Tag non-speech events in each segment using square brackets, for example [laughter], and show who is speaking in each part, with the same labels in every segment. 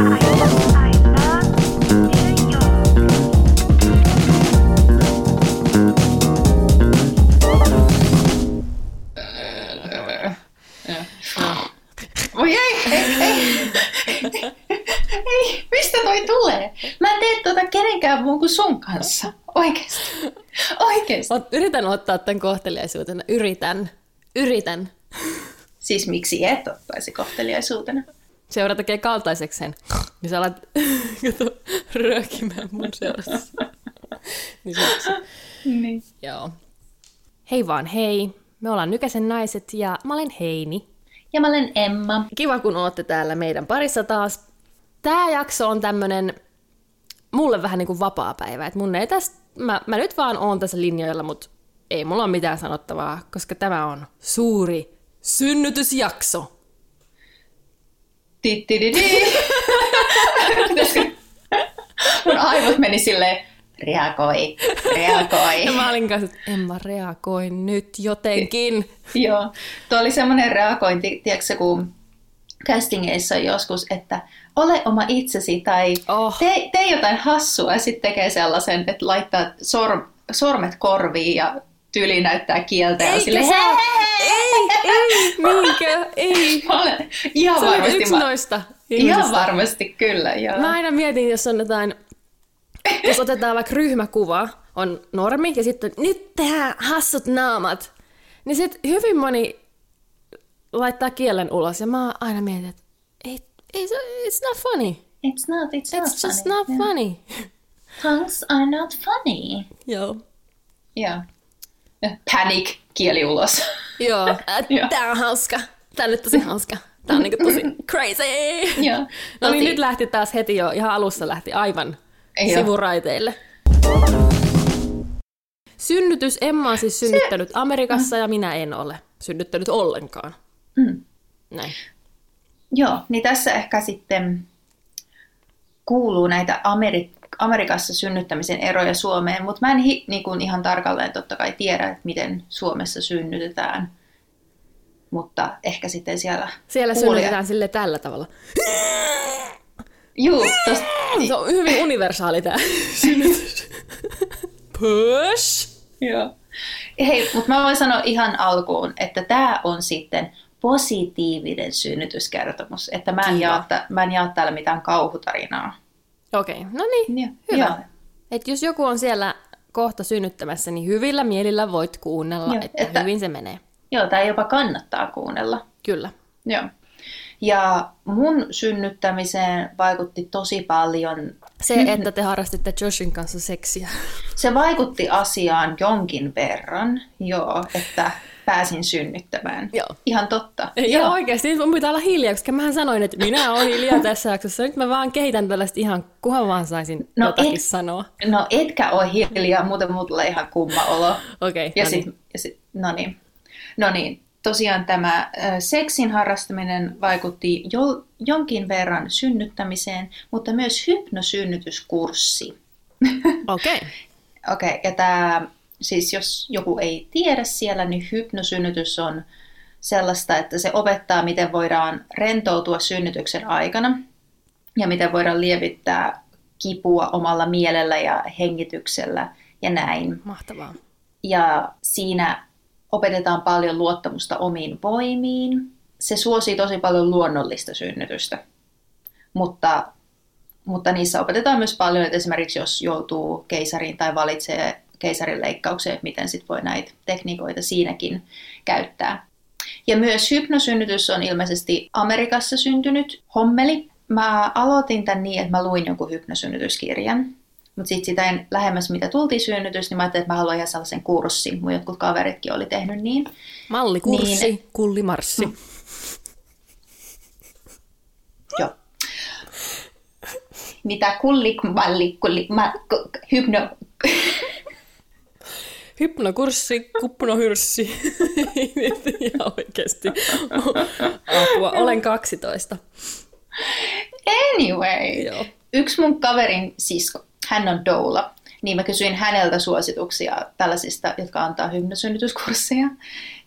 Speaker 1: Voi ei, ei, ei. ei, mistä toi tulee? Mä en tee tuota kenenkään muun kuin sun kanssa. Oikeesti. Oikeesti.
Speaker 2: Ot, yritän ottaa tämän kohteliaisuutena. Yritän. Yritän.
Speaker 1: Siis miksi et ottaisi kohteliaisuutena?
Speaker 2: Seura tekee kaltaisekseen. Niin sä alat [laughs] kato, röökimään mun seurassa. niin se,
Speaker 1: Niin.
Speaker 2: joo. Hei vaan hei. Me ollaan Nykäsen naiset ja mä olen Heini.
Speaker 1: Ja mä olen Emma.
Speaker 2: Kiva, kun ootte täällä meidän parissa taas. Tää jakso on tämmönen mulle vähän niin kuin vapaa päivä. Et mun ei tästä, mä, mä nyt vaan oon tässä linjoilla, mutta ei mulla ole mitään sanottavaa, koska tämä on suuri synnytysjakso.
Speaker 1: Mun aivot meni silleen, reagoi, reagoi.
Speaker 2: Ja mä olin kanssa, että en mä reagoi nyt jotenkin.
Speaker 1: Joo, tuo oli semmoinen reagointi, tiedätkö kun castingeissa on joskus, että ole oma itsesi tai
Speaker 2: Oh.
Speaker 1: tee, tee jotain hassua ja sitten tekee sellaisen, että laittaa sor, sormet korviin ja tyyli näyttää kieltä ja sille,
Speaker 2: se Ei, ei, niinkö, ei.
Speaker 1: Mä olen ihan
Speaker 2: Se
Speaker 1: varmasti,
Speaker 2: yksi
Speaker 1: mä,
Speaker 2: noista
Speaker 1: ihan varmasti kyllä, joo.
Speaker 2: Mä aina mietin, jos on jotain, jos otetaan vaikka ryhmäkuva, on normi, ja sitten nyt tehdään hassut naamat, niin sitten hyvin moni laittaa kielen ulos, ja mä aina mietin, että ei, ei, se- it's not funny.
Speaker 1: It's not, it's, not
Speaker 2: It's just
Speaker 1: funny.
Speaker 2: not
Speaker 1: Yeah.
Speaker 2: funny.
Speaker 1: Tongues are not funny.
Speaker 2: Joo.
Speaker 1: Joo. Panic, kieli ulos. [laughs]
Speaker 2: Joo, [laughs] äh,
Speaker 1: Joo.
Speaker 2: tää on hauska. Tää on nyt tosi hauska. Tää on niinku tosi [laughs] crazy.
Speaker 1: Joo.
Speaker 2: No
Speaker 1: Tosi-
Speaker 2: niin, nyt lähti taas heti jo, ihan alussa lähti aivan
Speaker 1: Joo.
Speaker 2: sivuraiteille. Synnytys, Emma on siis synnyttänyt Amerikassa ja minä en ole synnyttänyt ollenkaan.
Speaker 1: Mm.
Speaker 2: Näin.
Speaker 1: Joo, niin tässä ehkä sitten kuuluu näitä Amerik- Amerikassa synnyttämisen eroja Suomeen, mutta mä en hi- niin kuin ihan tarkalleen totta kai tiedä, että miten Suomessa synnytetään. Mutta ehkä sitten siellä
Speaker 2: Siellä
Speaker 1: kuulija-
Speaker 2: synnytetään sille tällä tavalla.
Speaker 1: Juu, tos, [laughs]
Speaker 2: Se on hyvin universaali tämä [laughs] synnytys. Push!
Speaker 1: Joo. Hei, mutta mä voin sanoa ihan alkuun, että tämä on sitten positiivinen synnytyskertomus. Että mä en,
Speaker 2: Kiva.
Speaker 1: jaa, mä en jaa täällä mitään kauhutarinaa.
Speaker 2: Okei, okay. no niin,
Speaker 1: Joo,
Speaker 2: hyvä.
Speaker 1: joo.
Speaker 2: Et jos joku on siellä kohta synnyttämässä, niin hyvillä mielillä voit kuunnella,
Speaker 1: Joo,
Speaker 2: että,
Speaker 1: että-
Speaker 2: hyvin se menee.
Speaker 1: Joo, tämä jopa kannattaa kuunnella.
Speaker 2: Kyllä.
Speaker 1: Joo. Ja mun synnyttämiseen vaikutti tosi paljon.
Speaker 2: Se, että te harrastitte Joshin kanssa seksiä.
Speaker 1: Se vaikutti asiaan jonkin verran, joo, että pääsin synnyttämään.
Speaker 2: Joo.
Speaker 1: Ihan totta.
Speaker 2: Joo, oikeasti. Nyt mun pitää olla hiljaa, koska mähän sanoin, että minä olen hiljaa [laughs] tässä jaksossa. Nyt mä vaan kehitän tällaista ihan, kunhan vaan saisin
Speaker 1: No
Speaker 2: jotakin
Speaker 1: et-
Speaker 2: sanoa.
Speaker 1: No etkä ole hiljaa, muuten mulla tulee ihan kumma olo.
Speaker 2: Okei, okay,
Speaker 1: Ja
Speaker 2: no
Speaker 1: sit,
Speaker 2: niin.
Speaker 1: ja sit, no niin. No niin, tosiaan tämä seksin harrastaminen vaikutti jo, jonkin verran synnyttämiseen, mutta myös hypnosynnytyskurssi.
Speaker 2: Okei. Okay. [laughs]
Speaker 1: Okei, okay, ja tämä, siis jos joku ei tiedä siellä, niin hypnosynnytys on sellaista, että se opettaa, miten voidaan rentoutua synnytyksen aikana ja miten voidaan lievittää kipua omalla mielellä ja hengityksellä ja näin.
Speaker 2: Mahtavaa.
Speaker 1: Ja siinä opetetaan paljon luottamusta omiin voimiin. Se suosii tosi paljon luonnollista synnytystä. Mutta, mutta niissä opetetaan myös paljon, että esimerkiksi jos joutuu keisariin tai valitsee keisarin leikkaukseen, että miten sit voi näitä tekniikoita siinäkin käyttää. Ja myös hypnosynnytys on ilmeisesti Amerikassa syntynyt hommeli. Mä aloitin tämän niin, että mä luin jonkun hypnosynnytyskirjan. Mutta sitten sitä en lähemmäs, mitä tultiin synnytys, niin mä ajattelin, että mä haluan ihan sellaisen kurssin. Mun jotkut kaveritkin oli tehnyt niin.
Speaker 2: Mallikurssi,
Speaker 1: Niin.
Speaker 2: kullimarssi.
Speaker 1: Mm. Joo. Mitä kulli, malli, kulli, ma, hypno... [laughs]
Speaker 2: Hypnokurssi, kuppunohyrssi. [laughs] Ihan oikeasti. Apua, olen 12.
Speaker 1: Anyway.
Speaker 2: Joo.
Speaker 1: Yksi mun kaverin sisko, hän on doula, niin mä kysyin häneltä suosituksia tällaisista, jotka antaa hypnosynnytyskursseja.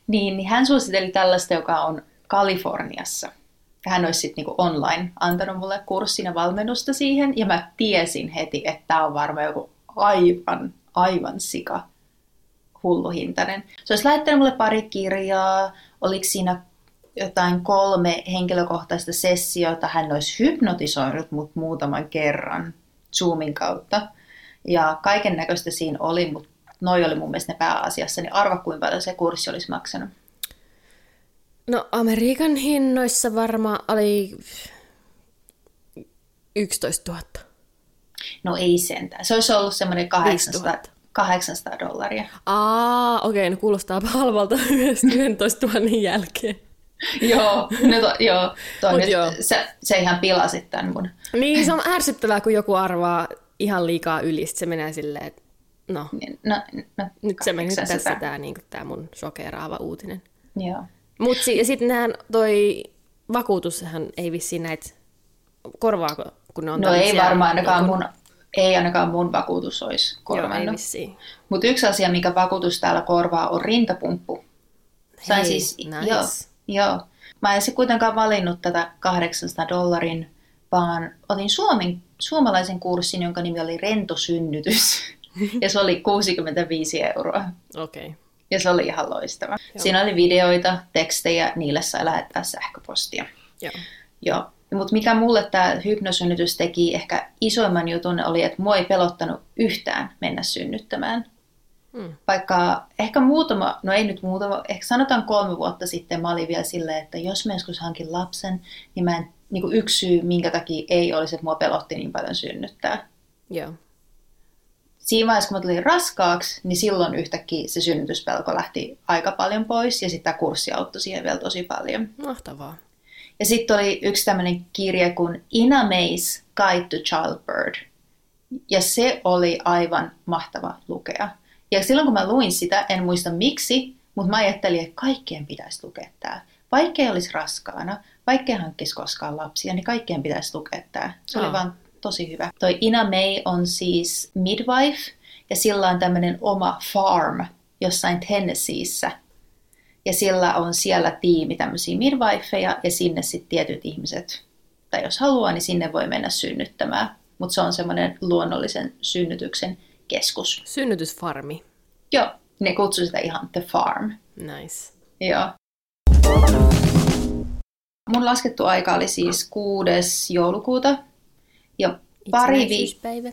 Speaker 1: Niin hän suositteli tällaista, joka on Kaliforniassa. hän olisi sitten niinku online antanut mulle kurssin ja valmennusta siihen, ja mä tiesin heti, että tämä on varmaan joku aivan, aivan sika hulluhintainen. Se olisi lähettänyt mulle pari kirjaa, oliko siinä jotain kolme henkilökohtaista sessiota, hän olisi hypnotisoinut mut muutaman kerran Zoomin kautta. Ja kaiken näköistä siinä oli, mutta noi oli mun mielestä ne pääasiassa, niin arva kuinka paljon se kurssi olisi maksanut.
Speaker 2: No Amerikan hinnoissa varmaan oli 11 000.
Speaker 1: No ei sentään. Se olisi ollut semmoinen 800, 800 dollaria.
Speaker 2: Aa, okei, okay, no kuulostaa halvalta [laughs] 11 000 jälkeen.
Speaker 1: joo, no to, joo, toi joo. Se, se ihan pilasit tämän mun.
Speaker 2: Niin, se on ärsyttävää, kun joku arvaa ihan liikaa yli, se menee silleen, että no,
Speaker 1: niin, no, no
Speaker 2: nyt se meni tässä tämä, niin mun shokeraava uutinen.
Speaker 1: Joo.
Speaker 2: Mutta si- sitten nähän toi vakuutushan ei vissiin näitä korvaako, kun ne on
Speaker 1: No ei varmaan ainakaan kun... mun, ei ainakaan mun vakuutus olisi korvannut.
Speaker 2: Mutta
Speaker 1: yksi asia, mikä vakuutus täällä korvaa, on rintapumppu. Sain
Speaker 2: Hei,
Speaker 1: siis,
Speaker 2: nice.
Speaker 1: joo, joo. Mä en se kuitenkaan valinnut tätä 800 dollarin, vaan otin suomen, suomalaisen kurssin, jonka nimi oli Rentosynnytys. [laughs] ja se oli 65 euroa.
Speaker 2: Okei. Okay.
Speaker 1: Ja se oli ihan loistava. Joo. Siinä oli videoita, tekstejä, niille sai lähettää sähköpostia.
Speaker 2: Joo.
Speaker 1: Joo. Mutta mikä mulle tämä hypnosynnytys teki ehkä isoimman jutun oli, että mua ei pelottanut yhtään mennä synnyttämään. Hmm. Vaikka ehkä muutama, no ei nyt muutama, ehkä sanotaan kolme vuotta sitten mä olin vielä silleen, että jos mä joskus hankin lapsen, niin mä en, niin kuin yksi syy, minkä takia ei olisi, että mua pelotti niin paljon synnyttää.
Speaker 2: Joo
Speaker 1: siinä vaiheessa, kun mä tulin raskaaksi, niin silloin yhtäkkiä se synnytyspelko lähti aika paljon pois ja sitten tämä kurssi auttoi siihen vielä tosi paljon.
Speaker 2: Mahtavaa.
Speaker 1: Ja sitten oli yksi tämmöinen kirja kuin Ina May's Guide to Childbirth. Ja se oli aivan mahtava lukea. Ja silloin kun mä luin sitä, en muista miksi, mutta mä ajattelin, että kaikkien pitäisi lukea tämä. Vaikka ei olisi raskaana, vaikka ei hankkisi koskaan lapsia, niin kaikkien pitäisi lukea tämä. Se oli vaan tosi hyvä. Toi Ina May on siis midwife ja sillä on tämmöinen oma farm jossain Tennesseeissä. Ja sillä on siellä tiimi tämmöisiä midwifeja ja sinne sitten tietyt ihmiset, tai jos haluaa, niin sinne voi mennä synnyttämään. Mutta se on semmoinen luonnollisen synnytyksen keskus.
Speaker 2: Synnytysfarmi.
Speaker 1: Joo, ne kutsuu sitä ihan The Farm.
Speaker 2: Nice.
Speaker 1: Joo. Mun laskettu aika oli siis 6. joulukuuta ja pari
Speaker 2: viikkoa.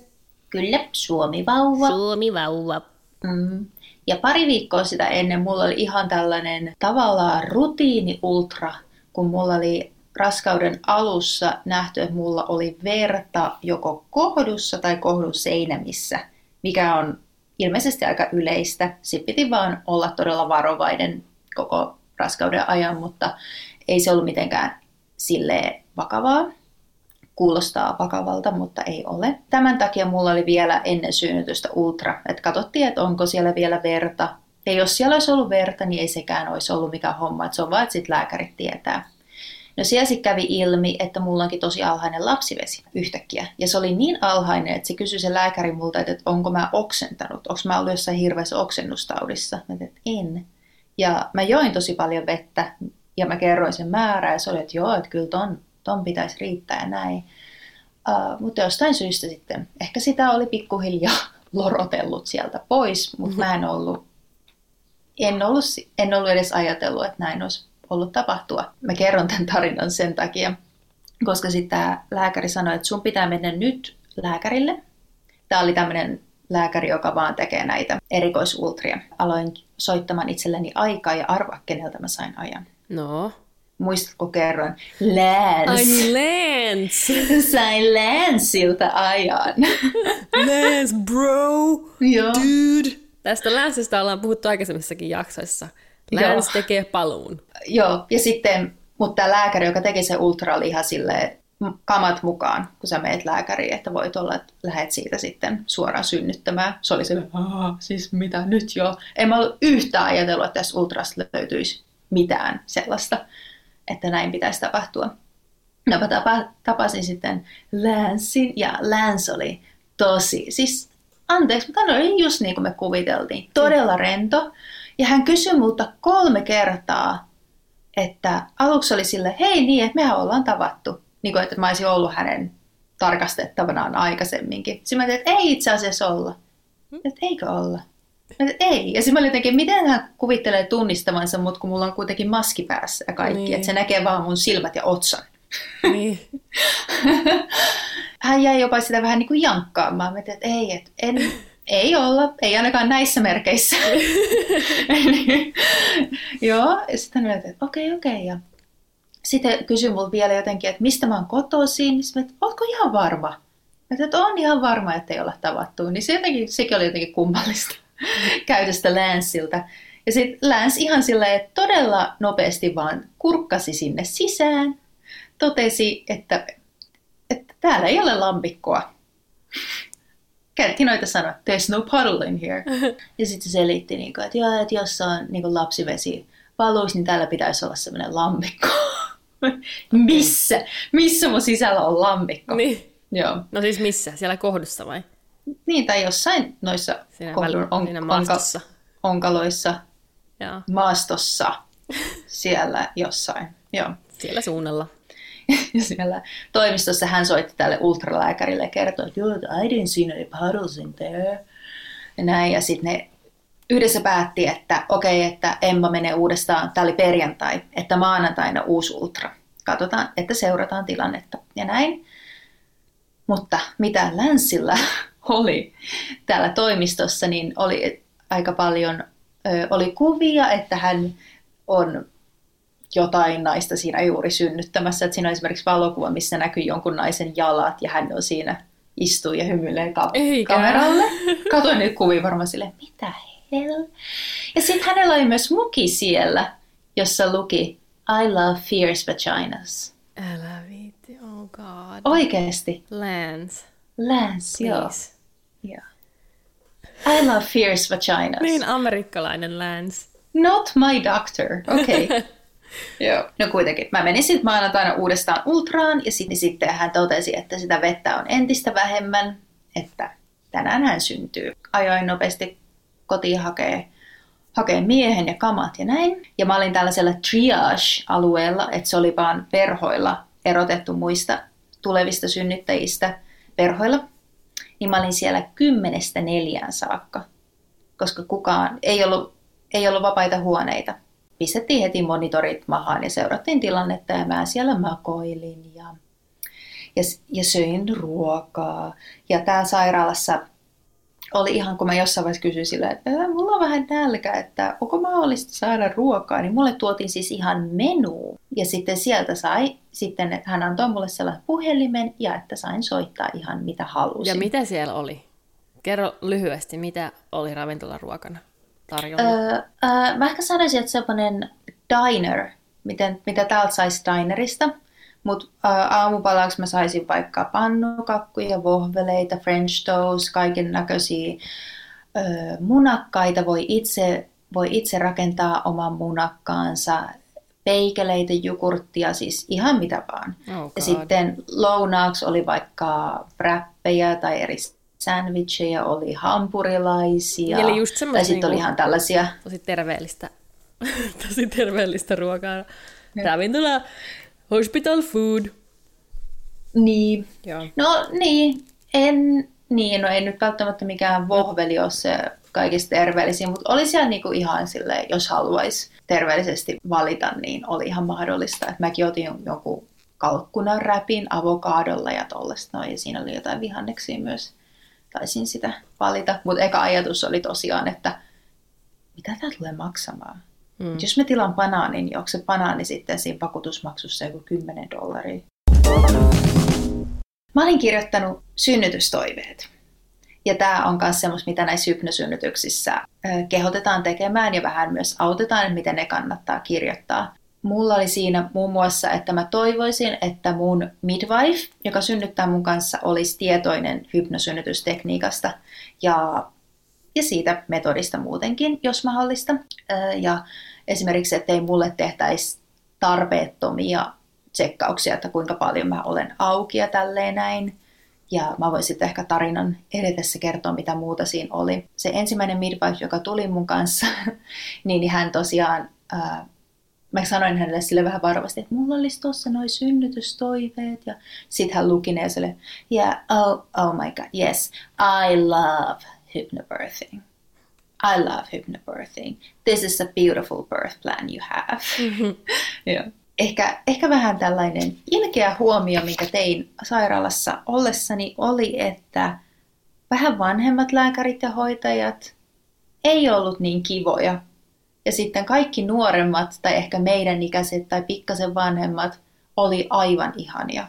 Speaker 1: Kyllä, Suomi-vauva.
Speaker 2: Suomi-vauva.
Speaker 1: Mm. Ja pari viikkoa sitä ennen mulla oli ihan tällainen tavallaan rutiini ultra, kun mulla oli raskauden alussa nähty, että mulla oli verta joko kohdussa tai kohdun seinämissä, mikä on ilmeisesti aika yleistä. Sitten piti vaan olla todella varovainen koko raskauden ajan, mutta ei se ollut mitenkään sille vakavaa kuulostaa vakavalta, mutta ei ole. Tämän takia mulla oli vielä ennen synnytystä ultra, että katsottiin, että onko siellä vielä verta. Ja jos siellä olisi ollut verta, niin ei sekään olisi ollut mikään homma, että se on vaan, että sitten lääkärit tietää. No siellä sitten kävi ilmi, että mulla onkin tosi alhainen lapsivesi yhtäkkiä. Ja se oli niin alhainen, että se kysyi se lääkäri multa, että onko mä oksentanut, onko mä ollut jossain hirveässä oksennustaudissa. Mä tein, että en. Ja mä join tosi paljon vettä ja mä kerroin sen määrää ja se oli, että joo, että kyllä ton ton pitäisi riittää ja näin. Uh, mutta jostain syystä sitten, ehkä sitä oli pikkuhiljaa [laughs] lorotellut sieltä pois, mutta mä en ollut, en ollut, en ollut edes ajatellut, että näin olisi ollut tapahtua. Mä kerron tämän tarinan sen takia, koska sitten lääkäri sanoi, että sun pitää mennä nyt lääkärille. Tämä oli tämmöinen lääkäri, joka vaan tekee näitä erikoisultria. Aloin soittamaan itselleni aikaa ja arvaa, keneltä mä sain ajan.
Speaker 2: No.
Speaker 1: Muistatko kerran? Lance.
Speaker 2: Ai niin, Lance. [laughs]
Speaker 1: Sain Lanceilta ajan. [laughs]
Speaker 2: Lance, bro.
Speaker 1: Joo.
Speaker 2: Dude. Tästä Lanceista ollaan puhuttu aikaisemmissakin jaksoissa. Lance Joo. tekee paluun.
Speaker 1: Joo, ja sitten, mutta tämä lääkäri, joka teki se ultra, oli ihan silleen, kamat mukaan, kun sä meet lääkäriin, että voit olla, että lähet siitä sitten suoraan synnyttämään. Se oli silleen, siis mitä nyt jo. En mä ollut yhtään ajatellut, että tässä ultrasta löytyisi mitään sellaista että näin pitäisi tapahtua. No mä tapa, tapasin sitten Lancein ja Lance oli tosi, siis anteeksi, mutta hän oli just niin kuin me kuviteltiin, todella rento. Ja hän kysyi multa kolme kertaa, että aluksi oli sille, hei niin, että mehän ollaan tavattu. Niin kuin, että mä olisin ollut hänen tarkastettavanaan aikaisemminkin. Sitten mä ajattelin, että ei itse asiassa olla. Että eikö olla? Mä ei. Ja sitten mä olin jotenkin, miten hän kuvittelee tunnistavansa mut, kun mulla on kuitenkin maski päässä ja kaikki.
Speaker 2: Niin.
Speaker 1: Että se näkee vaan mun silmät ja otsan.
Speaker 2: Niin. [laughs]
Speaker 1: hän jäi jopa sitä vähän niin kuin jankkaamaan. Mä että ei, että en, ei olla, ei ainakaan näissä merkeissä. [laughs] Eli, joo, ja sitten hän että okei, okei. Ja sitten kysyi mulle vielä jotenkin, että mistä mä oon kotoisin. Niin sitten, että ootko ihan varma? Mä että on ihan varma, että ei olla tavattu. Niin se jotenkin, sekin oli jotenkin kummallista [laughs] käytöstä Lanceilta. Ja sitten Lance ihan silleen, että todella nopeasti vaan kurkkasi sinne sisään. Totesi, että, että täällä ei ole lampikkoa. Käytti noita sanoa, there's no puddle in here. [laughs] Ja sitten se selitti, niin kuin, että, joo, että jos on niin kuin lapsivesi valuisi, niin täällä pitäisi olla semmoinen lammikko. [laughs] Missä? Missä mun sisällä on lammikko?
Speaker 2: niin.
Speaker 1: Joo.
Speaker 2: No siis missä? Siellä kohdussa vai?
Speaker 1: Niin, tai jossain noissa
Speaker 2: Siinä,
Speaker 1: kohdun
Speaker 2: väl,
Speaker 1: on,
Speaker 2: siinä
Speaker 1: onka,
Speaker 2: maastossa.
Speaker 1: onkaloissa,
Speaker 2: Joo.
Speaker 1: maastossa, [laughs] siellä jossain. Joo.
Speaker 2: Siellä suunnalla. [laughs]
Speaker 1: Ja siellä toimistossa hän soitti tälle ultralääkärille ja kertoi, että joo, I didn't see any puddles in there. Ja näin, ja sitten ne yhdessä päätti, että okei, okay, että Emma menee uudestaan, tämä oli perjantai, että maanantaina uusi ultra. Katsotaan, että seurataan tilannetta ja näin. Mutta mitä Länssillä oli täällä toimistossa, niin oli aika paljon ö, oli kuvia, että hän on jotain naista siinä juuri synnyttämässä. Että siinä on esimerkiksi valokuva, missä näkyy jonkun naisen jalat ja hän on siinä istuu ja hymyilee ka-
Speaker 2: Eikä.
Speaker 1: kameralle. [laughs] Katoin niitä kuvia varmaan silleen, mitä hell? Ja sitten hänellä oli myös muki siellä, jossa luki I love fierce vaginas.
Speaker 2: Älä viitti, oh god.
Speaker 1: Oikeesti.
Speaker 2: Lance,
Speaker 1: Lance, joo.
Speaker 2: please.
Speaker 1: joo. I love fierce vaginas.
Speaker 2: Niin amerikkalainen Lance.
Speaker 1: Not my doctor. Okei. Okay. [laughs] Joo. No kuitenkin. Mä menin sitten maanantaina uudestaan ultraan ja sitten, sitten hän totesi, että sitä vettä on entistä vähemmän, että tänään hän syntyy. Ajoin nopeasti kotiin hakee, hakee miehen ja kamat ja näin. Ja mä olin tällaisella triage-alueella, että se oli vaan perhoilla erotettu muista tulevista synnyttäjistä perhoilla. Niin mä olin siellä kymmenestä neljään saakka, koska kukaan ei ollut, ei ollut vapaita huoneita pistettiin heti monitorit mahaan ja seurattiin tilannetta ja mä siellä makoilin ja, ja, ja söin ruokaa. Ja täällä sairaalassa oli ihan, kun mä jossain vaiheessa kysyin sille, että mulla on vähän nälkä, että onko mahdollista saada ruokaa, niin mulle tuotiin siis ihan menu. Ja sitten sieltä sai, sitten että hän antoi mulle sellaisen puhelimen ja että sain soittaa ihan mitä halusin.
Speaker 2: Ja mitä siellä oli? Kerro lyhyesti, mitä oli ravintolaruokana tarjolla?
Speaker 1: Öö, öö, mä ehkä sanoisin, että semmoinen diner, miten, mitä täältä saisi dinerista. Mutta öö, aamupalaksi mä saisin vaikka pannukakkuja, vohveleita, french toast, kaiken näköisiä öö, munakkaita. Voi itse, voi itse rakentaa oman munakkaansa, peikeleitä, jogurttia, siis ihan mitä vaan.
Speaker 2: Oh
Speaker 1: ja sitten lounaaksi oli vaikka wrappeja tai eri sandwicheja, oli hampurilaisia.
Speaker 2: Eli just
Speaker 1: tai sitten oli
Speaker 2: niinku-
Speaker 1: ihan tällaisia
Speaker 2: Tosi terveellistä, [laughs] tosi terveellistä ruokaa. Ravintola, hospital food.
Speaker 1: Niin.
Speaker 2: Joo.
Speaker 1: No niin, en, niin, no ei nyt välttämättä mikään vohveli ole se kaikista terveellisin, mutta oli siellä niinku ihan silleen, jos haluaisi terveellisesti valita, niin oli ihan mahdollista. Et mäkin otin jonkun kalkkunan räpin avokaadolla ja tollaista noin, ja siinä oli jotain vihanneksia myös. Taisin sitä valita, mutta eka ajatus oli tosiaan, että mitä tämä tulee maksamaan?
Speaker 2: Mm.
Speaker 1: Mm. Jos mä tilaan banaanin, niin onko se banaani sitten siinä pakutusmaksussa joku 10 dollaria? Mä olin kirjoittanut synnytystoiveet. Ja tämä on myös semmoista, mitä näissä hypnosynnytyksissä kehotetaan tekemään ja vähän myös autetaan, että miten ne kannattaa kirjoittaa. Mulla oli siinä muun muassa, että mä toivoisin, että mun midwife, joka synnyttää mun kanssa, olisi tietoinen hypnosynnytystekniikasta ja, ja siitä metodista muutenkin, jos mahdollista. Ja esimerkiksi, ettei mulle tehtäisi tarpeettomia tsekkauksia, että kuinka paljon mä olen auki ja tälleen näin. Ja mä voin sitten ehkä tarinan edetessä kertoa, mitä muuta siinä oli. Se ensimmäinen midwife, joka tuli mun kanssa, [laughs] niin hän tosiaan ää, mä sanoin hänelle sille vähän varovasti, että mulla olisi tuossa noin synnytystoiveet. Ja sitten hän luki ne ja sille, yeah, oh, oh my god, yes, I love hypnobirthing. I love hypnobirthing. This is a beautiful birth plan you have. Mm-hmm. [laughs] yeah. Ehkä, ehkä vähän tällainen ilkeä huomio, minkä tein sairaalassa ollessani, oli, että vähän vanhemmat lääkärit ja hoitajat ei ollut niin kivoja. Ja sitten kaikki nuoremmat tai ehkä meidän ikäiset tai pikkasen vanhemmat oli aivan ihania.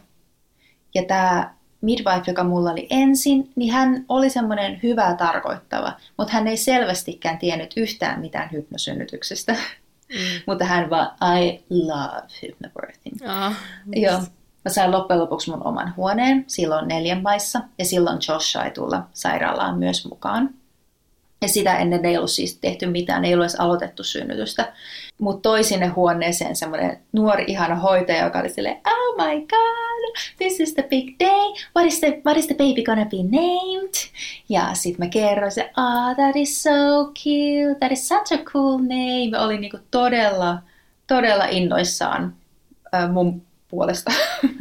Speaker 1: Ja tämä midwife, joka mulla oli ensin, niin hän oli semmoinen hyvää tarkoittava, mutta hän ei selvästikään tiennyt yhtään mitään hypnosynnytyksestä. [laughs] Mm. mutta hän vaan, I love hypnobirthing. Oh, Joo. Mä sain loppujen lopuksi mun oman huoneen silloin neljän maissa ja silloin Josh sai tulla sairaalaan myös mukaan. Ja sitä ennen ei ollut siis tehty mitään, ei ollut edes aloitettu synnytystä. Mutta toi sinne huoneeseen semmoinen nuori ihana hoitaja, joka oli silleen, oh my god, this is the big day, what is the, what is the baby gonna be named? Ja sitten mä kerroin se, ah, oh, that is so cute, that is such a cool name. Mä olin niinku todella, todella innoissaan äh, mun puolesta.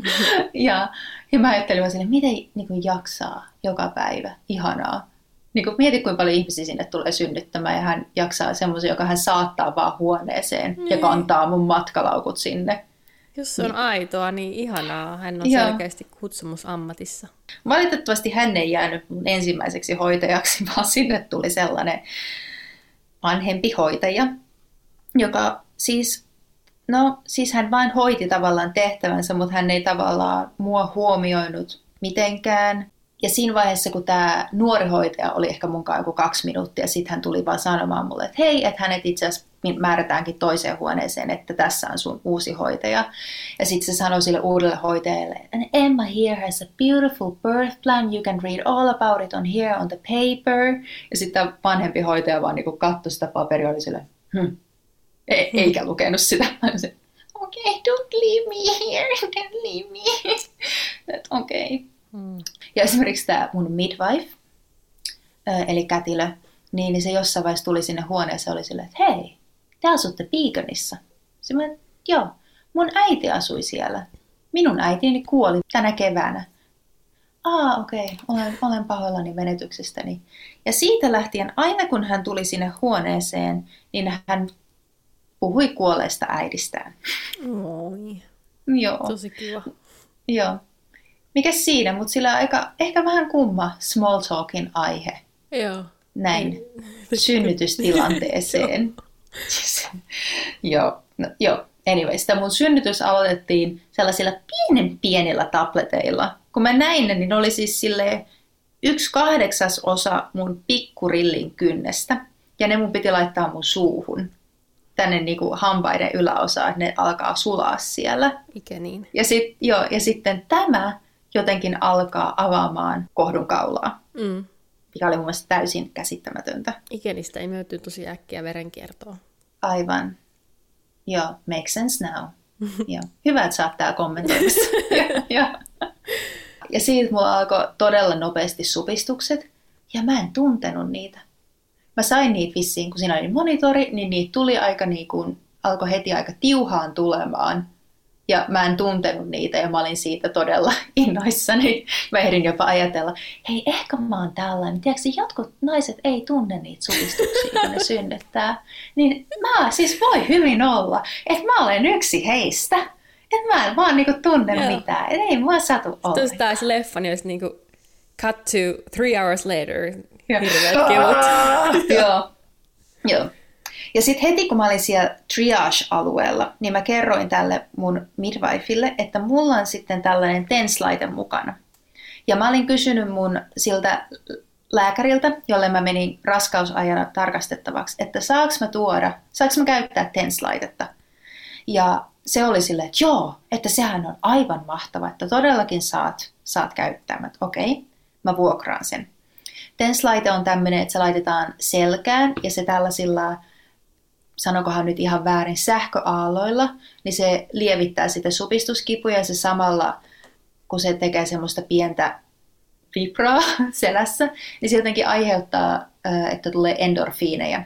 Speaker 1: [laughs] ja, ja mä ajattelin vaan silleen, miten niinku jaksaa joka päivä, ihanaa niin kuin mieti, kuinka paljon ihmisiä sinne tulee synnyttämään ja hän jaksaa semmoisen, joka hän saattaa vaan huoneeseen niin. ja kantaa mun matkalaukut sinne.
Speaker 2: Jos se on niin. aitoa, niin ihanaa. Hän on Joo. selkeästi kutsumusammatissa.
Speaker 1: Valitettavasti hän ei jäänyt mun ensimmäiseksi hoitajaksi, [laughs] vaan sinne tuli sellainen vanhempi hoitaja, joka siis, no siis hän vain hoiti tavallaan tehtävänsä, mutta hän ei tavallaan mua huomioinut mitenkään. Ja siinä vaiheessa, kun tämä nuori hoitaja oli ehkä mukaan joku kaksi minuuttia, sitten hän tuli vaan sanomaan mulle, että hei, että hänet itse asiassa määrätäänkin toiseen huoneeseen, että tässä on sun uusi hoitaja. Ja sitten se sanoi sille uudelle hoitajalle, and Emma here has a beautiful birth plan, you can read all about it on here on the paper. Ja sitten vanhempi hoitaja vaan niin katsoi sitä paperia oli sille, hm. E- eikä lukenut sitä. [laughs] Okei, okay, don't leave me here, [laughs] don't leave me. [laughs] Okei. Okay. Mm. Ja esimerkiksi tämä mun midwife, eli kätilö, niin, niin se jossain vaiheessa tuli sinne huoneeseen ja oli silleen, että hei, te asutte Beaconissa. Se mä, joo, mun äiti asui siellä. Minun äitini kuoli tänä keväänä. Aa, okei, okay. olen, olen pahoillani menetyksestäni. Ja siitä lähtien, aina kun hän tuli sinne huoneeseen, niin hän puhui kuolleesta äidistään.
Speaker 2: Oi.
Speaker 1: Joo.
Speaker 2: Tosi kiva.
Speaker 1: Joo mikä siinä, mutta sillä aika, ehkä vähän kumma small talkin aihe.
Speaker 2: Joo.
Speaker 1: Näin synnytystilanteeseen. [laughs] joo, no, joo. Anyway, sitä mun synnytys aloitettiin sellaisilla pienen pienillä tableteilla. Kun mä näin ne, niin ne oli siis silleen yksi kahdeksas osa mun pikkurillin kynnestä. Ja ne mun piti laittaa mun suuhun tänne niin kuin hampaiden yläosaan, että ne alkaa sulaa siellä.
Speaker 2: Ikä niin.
Speaker 1: Ja, sit, joo, ja sitten tämä jotenkin alkaa avaamaan kohdun kaulaa. Mm. Mikä oli mun mielestä täysin käsittämätöntä.
Speaker 2: Ikenistä ei myöty tosi äkkiä verenkiertoa.
Speaker 1: Aivan. Joo, make sense now. [laughs] Joo. Hyvä, että saat tää kommentoimassa. [laughs] ja, ja siitä mulla alkoi todella nopeasti supistukset, ja mä en tuntenut niitä. Mä sain niitä vissiin, kun siinä oli monitori, niin niitä tuli aika niin kuin, alkoi heti aika tiuhaan tulemaan. Ja mä en tuntenut niitä ja mä olin siitä todella [laughs] innoissani. Mä ehdin jopa ajatella, hei ehkä mä oon tällainen. Tiedätkö, jotkut naiset ei tunne niitä supistuksia, kun ne synnyttää. [laughs] Niin mä siis voi hyvin olla, että mä olen yksi heistä. Että mä en vaan niinku tunne Joo. mitään. Et ei mua satu ollenkaan.
Speaker 2: Tuossa taas leffa, niin olisi niinku cut to three hours later. Hirveät kevut. [laughs]
Speaker 1: Joo. Joo. Ja sitten heti kun mä olin siellä triage-alueella, niin mä kerroin tälle mun midwifeille, että mulla on sitten tällainen TENS-laite mukana. Ja mä olin kysynyt mun siltä lääkäriltä, jolle mä menin raskausajana tarkastettavaksi, että saaks mä tuoda, saaks mä käyttää TENS-laitetta. Ja se oli silleen, että joo, että sehän on aivan mahtava, että todellakin saat, saat käyttää. Okei, okay, mä vuokraan sen. TENS-laite on tämmöinen, että se laitetaan selkään ja se tällaisilla sanokohan nyt ihan väärin, sähköaalloilla, niin se lievittää sitä supistuskipuja ja se samalla, kun se tekee semmoista pientä vibraa [laughs] selässä, niin se jotenkin aiheuttaa, että tulee endorfiineja.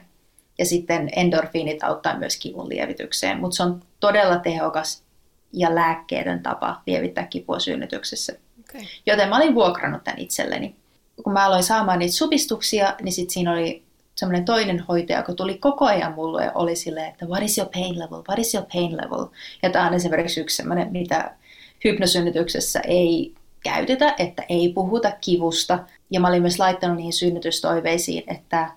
Speaker 1: Ja sitten endorfiinit auttaa myös kivun lievitykseen, mutta se on todella tehokas ja lääkkeetön tapa lievittää kipua synnytyksessä. Okay. Joten mä olin vuokrannut tämän itselleni. Kun mä aloin saamaan niitä supistuksia, niin sitten siinä oli semmoinen toinen hoitaja, joka tuli koko ajan mulle ja oli silleen, että what is your pain level, what is your pain level. Ja tämä on esimerkiksi yksi semmoinen, mitä hypnosynnytyksessä ei käytetä, että ei puhuta kivusta. Ja mä olin myös laittanut niihin synnytystoiveisiin, että,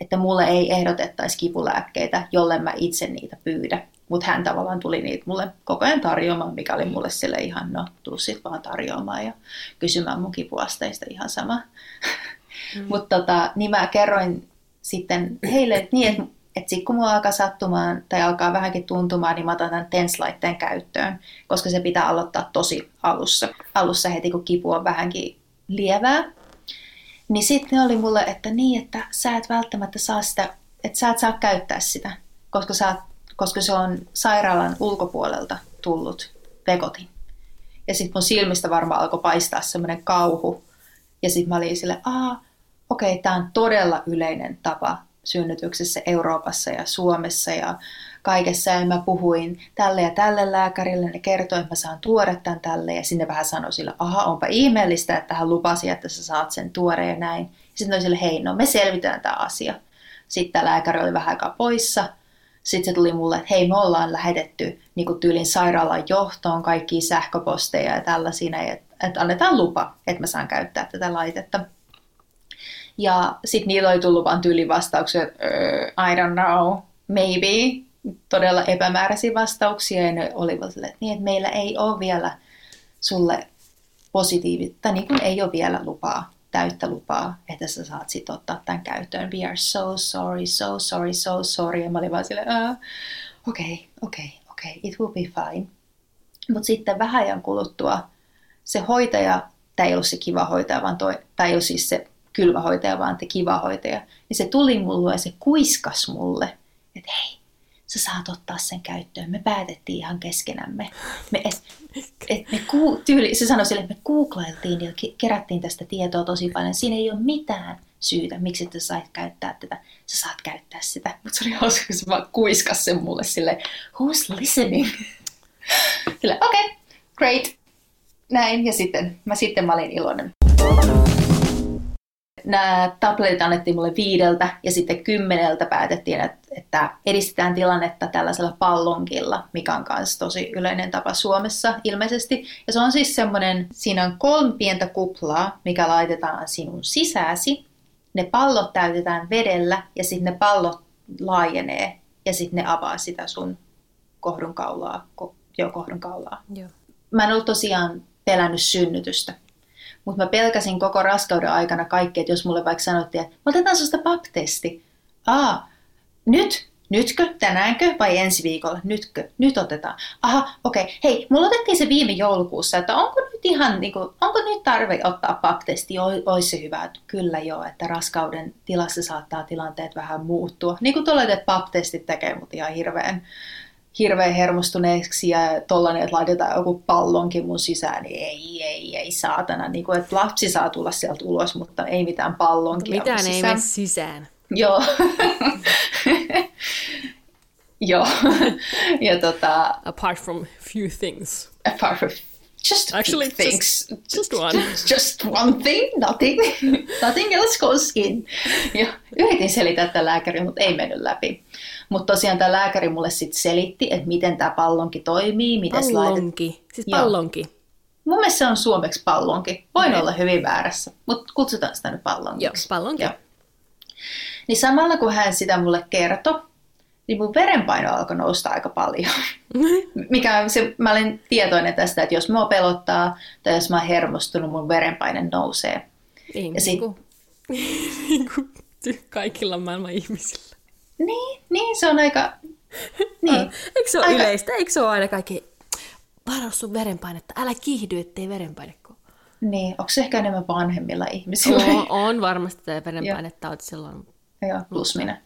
Speaker 1: että mulle ei ehdotettaisi kipulääkkeitä, jolle mä itse niitä pyydä. Mutta hän tavallaan tuli niitä mulle koko ajan tarjoamaan, mikä oli mulle sille ihan, no, tuu sit vaan tarjoamaan ja kysymään mun kipuasteista ihan sama. [laughs] Mm. Mutta tota, niin mä kerroin sitten heille, että niin, että että sitten kun mulla alkaa sattumaan tai alkaa vähänkin tuntumaan, niin mä otan tämän TENS-laitteen käyttöön, koska se pitää aloittaa tosi alussa. Alussa heti, kun kipu on vähänkin lievää. Niin sitten oli mulle, että niin, että sä et välttämättä saa sitä, että sä et saa käyttää sitä, koska, sä, koska se on sairaalan ulkopuolelta tullut vekotin. Ja sitten mun silmistä varmaan alkoi paistaa semmoinen kauhu. Ja sitten mä olin sille, okei, okay, tämä on todella yleinen tapa synnytyksessä Euroopassa ja Suomessa ja kaikessa. Ja mä puhuin tälle ja tälle lääkärille, ne kertoi, että mä saan tuoda tämän tälle. Ja sinne vähän sanoi sille, aha, onpa ihmeellistä, että hän lupasi, että sä saat sen tuore ja näin. Sitten oli sille, hei, no me selvitään tämä asia. Sitten tämä lääkäri oli vähän aikaa poissa. Sitten se tuli mulle, että hei, me ollaan lähetetty niin kuin tyylin sairaalan johtoon kaikki sähköposteja ja tällaisia, että, että annetaan lupa, että mä saan käyttää tätä laitetta. Ja sitten niillä oli tullut vaan tyyli vastauksia, että I don't know, maybe, todella epämääräisiä vastauksia. Ja ne olivat sille, että, niin, että meillä ei ole vielä sulle positiivista, niin kuin ei ole vielä lupaa, täyttä lupaa, että sä saat sitten ottaa tämän käyttöön. We are so sorry, so sorry, so sorry. Ja mä olin vaan silleen, okei, okei, okei, it will be fine. Mutta sitten vähän ajan kuluttua se hoitaja, tämä ei ollut se kiva hoitaja, vaan toi, tämä ei ollut siis se kylmähoitaja, vaan te kivahoitaja. Niin se tuli mulle ja se kuiskas mulle, että hei, sä saat ottaa sen käyttöön. Me päätettiin ihan keskenämme. Me, et, et me ku, tyyli, se sanoi sille, että me googlailtiin ja kerättiin tästä tietoa tosi paljon. Siinä ei ole mitään syytä, miksi sä sait käyttää tätä. Sä saat käyttää sitä. Mutta se oli hauska, kun se vaan kuiskas sen mulle sille, who's listening? Sille, okei, okay, great. Näin, ja sitten mä, sitten mä olin iloinen nämä tabletit annettiin mulle viideltä ja sitten kymmeneltä päätettiin, että, että edistetään tilannetta tällaisella pallonkilla, mikä on myös tosi yleinen tapa Suomessa ilmeisesti. Ja se on siis semmoinen, siinä on kolme pientä kuplaa, mikä laitetaan sinun sisäsi. Ne pallot täytetään vedellä ja sitten ne pallot laajenee ja sitten ne avaa sitä sun kohdun kaulaa, ko, joo, kohdun kaulaa. Joo. Mä en ollut tosiaan pelännyt synnytystä. Mutta mä pelkäsin koko raskauden aikana kaikki, että jos mulle vaikka sanottiin, että otetaan susta pap-testi. Aa, nyt? Nytkö? Tänäänkö? Vai ensi viikolla? Nytkö? Nyt otetaan. Aha, okei. Okay. Hei, mulla otettiin se viime joulukuussa, että onko nyt ihan, niin kuin, onko nyt tarve ottaa pap-testi? Olisi se hyvä, että kyllä joo, että raskauden tilassa saattaa tilanteet vähän muuttua. Niin kuin tuolla, pap-testit tekee mut ihan hirveän hirveän hermostuneeksi ja tollanen, että laitetaan joku pallonkin mun sisään, niin ei, ei, ei saatana. Niin kuin, että lapsi saa tulla sieltä ulos, mutta ei mitään pallonkia
Speaker 2: Mitään ei mene sisään.
Speaker 1: Joo. [laughs] Joo. [laughs] ja tota...
Speaker 2: Apart from few things.
Speaker 1: Apart from just
Speaker 2: Actually,
Speaker 1: things.
Speaker 2: Just, just one. [laughs]
Speaker 1: Just one thing, nothing. nothing else goes in. Ja yritin selittää tätä lääkäriä, mutta ei mennyt läpi. Mutta tosiaan tämä lääkäri mulle sitten selitti, että miten tämä pallonki toimii. Miten
Speaker 2: pallonki? Laitet... Siis pallonki? Joo.
Speaker 1: Mun mielestä se on suomeksi pallonki. Voin okay. olla hyvin väärässä, mutta kutsutaan sitä nyt pallonkiksi.
Speaker 2: Joo, pallonki. Joo.
Speaker 1: Niin samalla kun hän sitä mulle kertoi, niin mun verenpaino alkoi nousta aika paljon. [laughs] Mikä se, mä olin tietoinen tästä, että jos mua pelottaa tai jos mä oon hermostunut, mun verenpaine nousee.
Speaker 2: Niin, ja sit... [laughs] niin kuin kaikilla maailman ihmisillä.
Speaker 1: Niin, niin se on aika... Niin. [laughs]
Speaker 2: Eikö se ole aika... yleistä? Eikö se ole aina kaikki, varo sun verenpainetta, älä kiihdy, ettei verenpaine
Speaker 1: Niin, onko se ehkä enemmän vanhemmilla ihmisillä?
Speaker 2: On, on varmasti tämä verenpainetauti silloin.
Speaker 1: Joo, plus minä.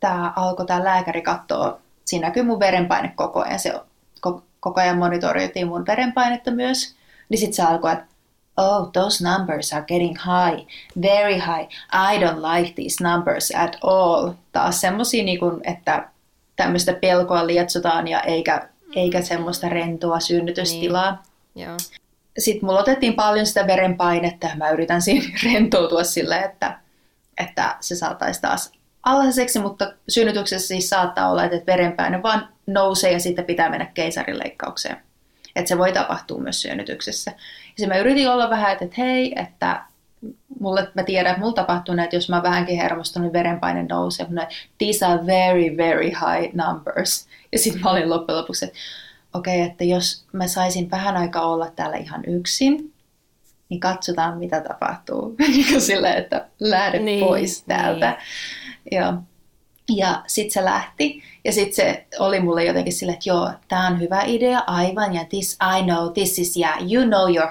Speaker 1: Tämä alkoi tämä lääkäri katsoa, siinä näkyy mun verenpaine koko ajan, se koko ajan monitoroitiin mun verenpainetta myös. Niin sitten se alkoi, että oh, those numbers are getting high, very high. I don't like these numbers at all. Taas semmosia, niin kuin, että tämmöistä pelkoa lietsotaan ja eikä, eikä semmoista rentoa synnytystilaa.
Speaker 2: Niin. Joo.
Speaker 1: Sitten mulla otettiin paljon sitä verenpainetta ja mä yritän siinä [laughs] rentoutua silleen, että, että se saataisiin taas alhaiseksi, mutta synnytyksessä siis saattaa olla, että verenpaine vaan nousee ja sitten pitää mennä keisarileikkaukseen. Että se voi tapahtua myös synnytyksessä. Ja mä yritin olla vähän, että, että hei, että mulle, mä tiedän, että mulla tapahtuu näitä, jos mä vähänkin hermostun, niin verenpaine nousee. Mä These are very, very high numbers. Ja sitten mä olin loppujen lopuksi, että okei, okay, että jos mä saisin vähän aikaa olla täällä ihan yksin, niin katsotaan mitä tapahtuu. [laughs] Niin Sillä, että lähde niin, pois täältä. Niin. Joo. Ja sitten se lähti, ja sitten se oli mulle jotenkin sille, että joo, tämä on hyvä idea, aivan, ja this I know, this is, yeah, you know your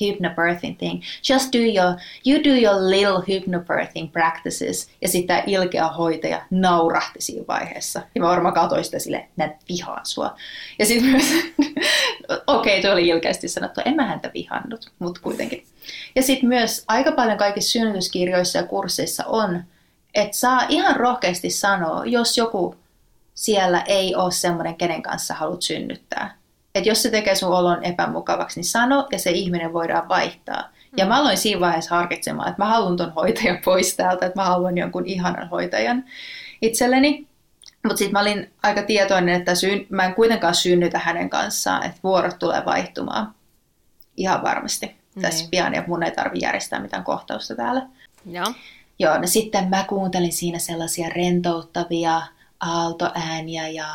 Speaker 1: hypnobirthing thing. Just do your, you do your little hypnobirthing practices. Ja sitten ilkeä hoitaja naurahti siinä vaiheessa. Ja mä varmaan katsoin sitä silleen, että vihaan sua. Ja sitten myös, [laughs] okei, okay, tuo oli ilkeästi sanottu, en mä häntä vihannut, mutta kuitenkin. Ja sitten myös aika paljon kaikissa synnytyskirjoissa ja kursseissa on, että saa ihan rohkeasti sanoa, jos joku siellä ei ole semmoinen, kenen kanssa haluat synnyttää. Että jos se tekee sun olon epämukavaksi, niin sano ja se ihminen voidaan vaihtaa. Ja mä aloin siinä vaiheessa harkitsemaan, että mä haluan ton hoitajan pois täältä, että mä haluan jonkun ihanan hoitajan itselleni. Mutta sitten mä olin aika tietoinen, että syn- mä en kuitenkaan synnytä hänen kanssaan, että vuorot tulee vaihtumaan. Ihan varmasti. Niin. Tässä pian ja mun ei tarvi järjestää mitään kohtausta täällä.
Speaker 2: Joo.
Speaker 1: Joo, no sitten mä kuuntelin siinä sellaisia rentouttavia aaltoääniä ja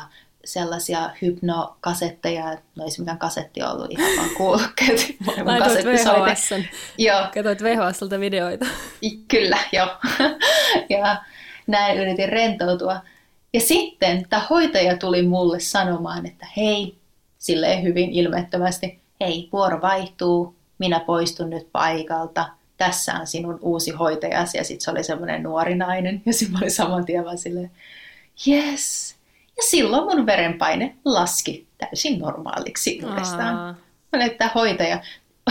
Speaker 1: sellaisia hypnokasetteja, no ei se mikään kasetti ollut, ihan vaan kuulokkeet. [laughs]
Speaker 2: Laitoit VHS. Joo. Katoit VHSlta videoita.
Speaker 1: Kyllä, joo. [laughs] ja näin yritin rentoutua. Ja sitten tämä hoitaja tuli mulle sanomaan, että hei, silleen hyvin ilmeettömästi, hei, vuoro vaihtuu, minä poistun nyt paikalta – tässä on sinun uusi hoitajasi. Ja sitten se oli semmoinen nuori nainen. Ja sitten mä olin saman tien vaan silleen, yes. Ja silloin mun verenpaine laski täysin normaaliksi uudestaan. Mä olin, että hoitaja,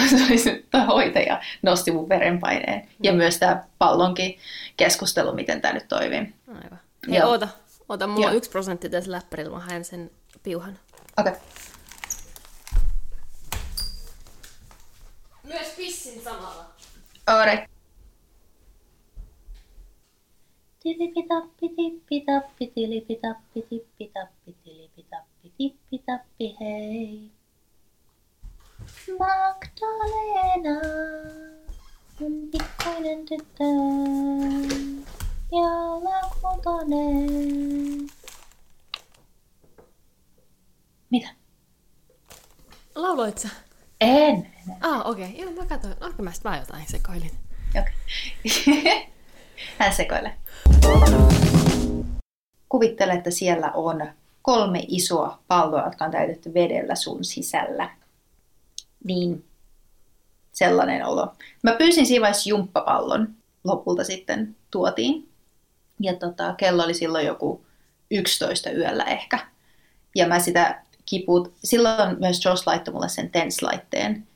Speaker 1: [laughs] tämä hoitaja nosti mun verenpaineen. Mm. Ja myös tämä pallonkin keskustelu, miten tämä nyt toimii.
Speaker 2: Aivan. Hei, Joo. oota. Oota, mulla Joo. on yksi prosentti tässä läppärillä, mä haen sen piuhan.
Speaker 1: Okei. Okay.
Speaker 2: Myös pissin samalla.
Speaker 1: Ore. Tilipitappi, tippitappi, tilipitappi, tippitappi, tilipitappi, tippitappi, hei. Magdalena on pikkuinen tyttö ja lakultainen. Mitä?
Speaker 2: Lauloit sä?
Speaker 1: En.
Speaker 2: Ah, okei. Okay. Joo, mä katsoin. Onko ah, mä sitten jotain sekoilin?
Speaker 1: Okay. [laughs] Hän sekoilee. Kuvittele, että siellä on kolme isoa palloa, jotka on täytetty vedellä sun sisällä. Niin sellainen olo. Mä pyysin siinä vaiheessa jumppapallon. Lopulta sitten tuotiin. Ja tota, kello oli silloin joku 11 yöllä ehkä. Ja mä sitä kiput. Silloin myös Josh laittoi mulle sen TENS-laitteen.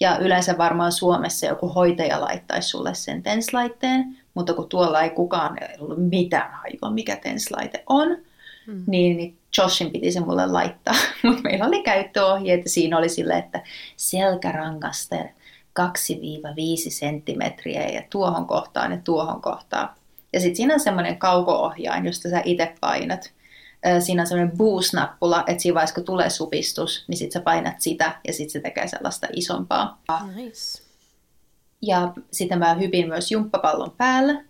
Speaker 1: Ja yleensä varmaan Suomessa joku hoitaja laittaisi sulle sen TENS-laitteen, mutta kun tuolla ei kukaan ollut mitään hajua, mikä TENS-laite on, hmm. niin, niin Joshin piti se mulle laittaa. [laughs] Mutta meillä oli käyttöohjeet ja siinä oli sille, että selkärangasta 2-5 senttimetriä ja tuohon kohtaan ja tuohon kohtaan. Ja sitten siinä on semmoinen kauko-ohjain, josta sä itse painat siinä on sellainen boost-nappula, että siinä vaiheessa kun tulee supistus, niin sitten sä painat sitä ja sitten se tekee sellaista isompaa.
Speaker 2: Nice.
Speaker 1: Ja sitten mä hypin myös jumppapallon päällä.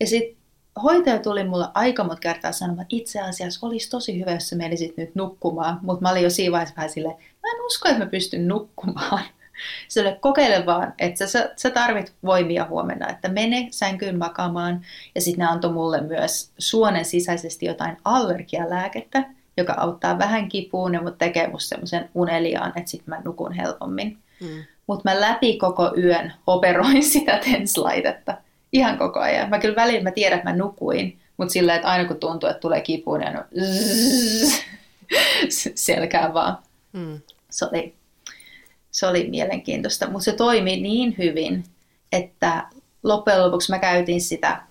Speaker 1: Ja sitten hoitaja tuli mulle aika monta kertaa sanomaan, että itse asiassa olisi tosi hyvä, jos sä menisit nyt nukkumaan. Mutta mä olin jo siinä vaiheessa vähän silleen, mä en usko, että mä pystyn nukkumaan. [laughs] Sille kokeile vaan, että sä, sä tarvit voimia huomenna, että mene sänkyyn makaamaan. Ja sitten ne antoi mulle myös suonen sisäisesti jotain allergialääkettä, joka auttaa vähän kipuun, mutta tekee musta semmoisen uneliaan, että sitten mä nukun helpommin. Mm. Mutta mä läpi koko yön operoin [laughs] sitä tenslaitetta ihan koko ajan. Mä kyllä välillä mä tiedän, että mä nukuin, mutta sillä että aina kun tuntuu, että tulee kipuun, niin on selkää vaan. Mm. Se oli se oli mielenkiintoista, mutta se toimi niin hyvin, että loppujen lopuksi mä käytin sitä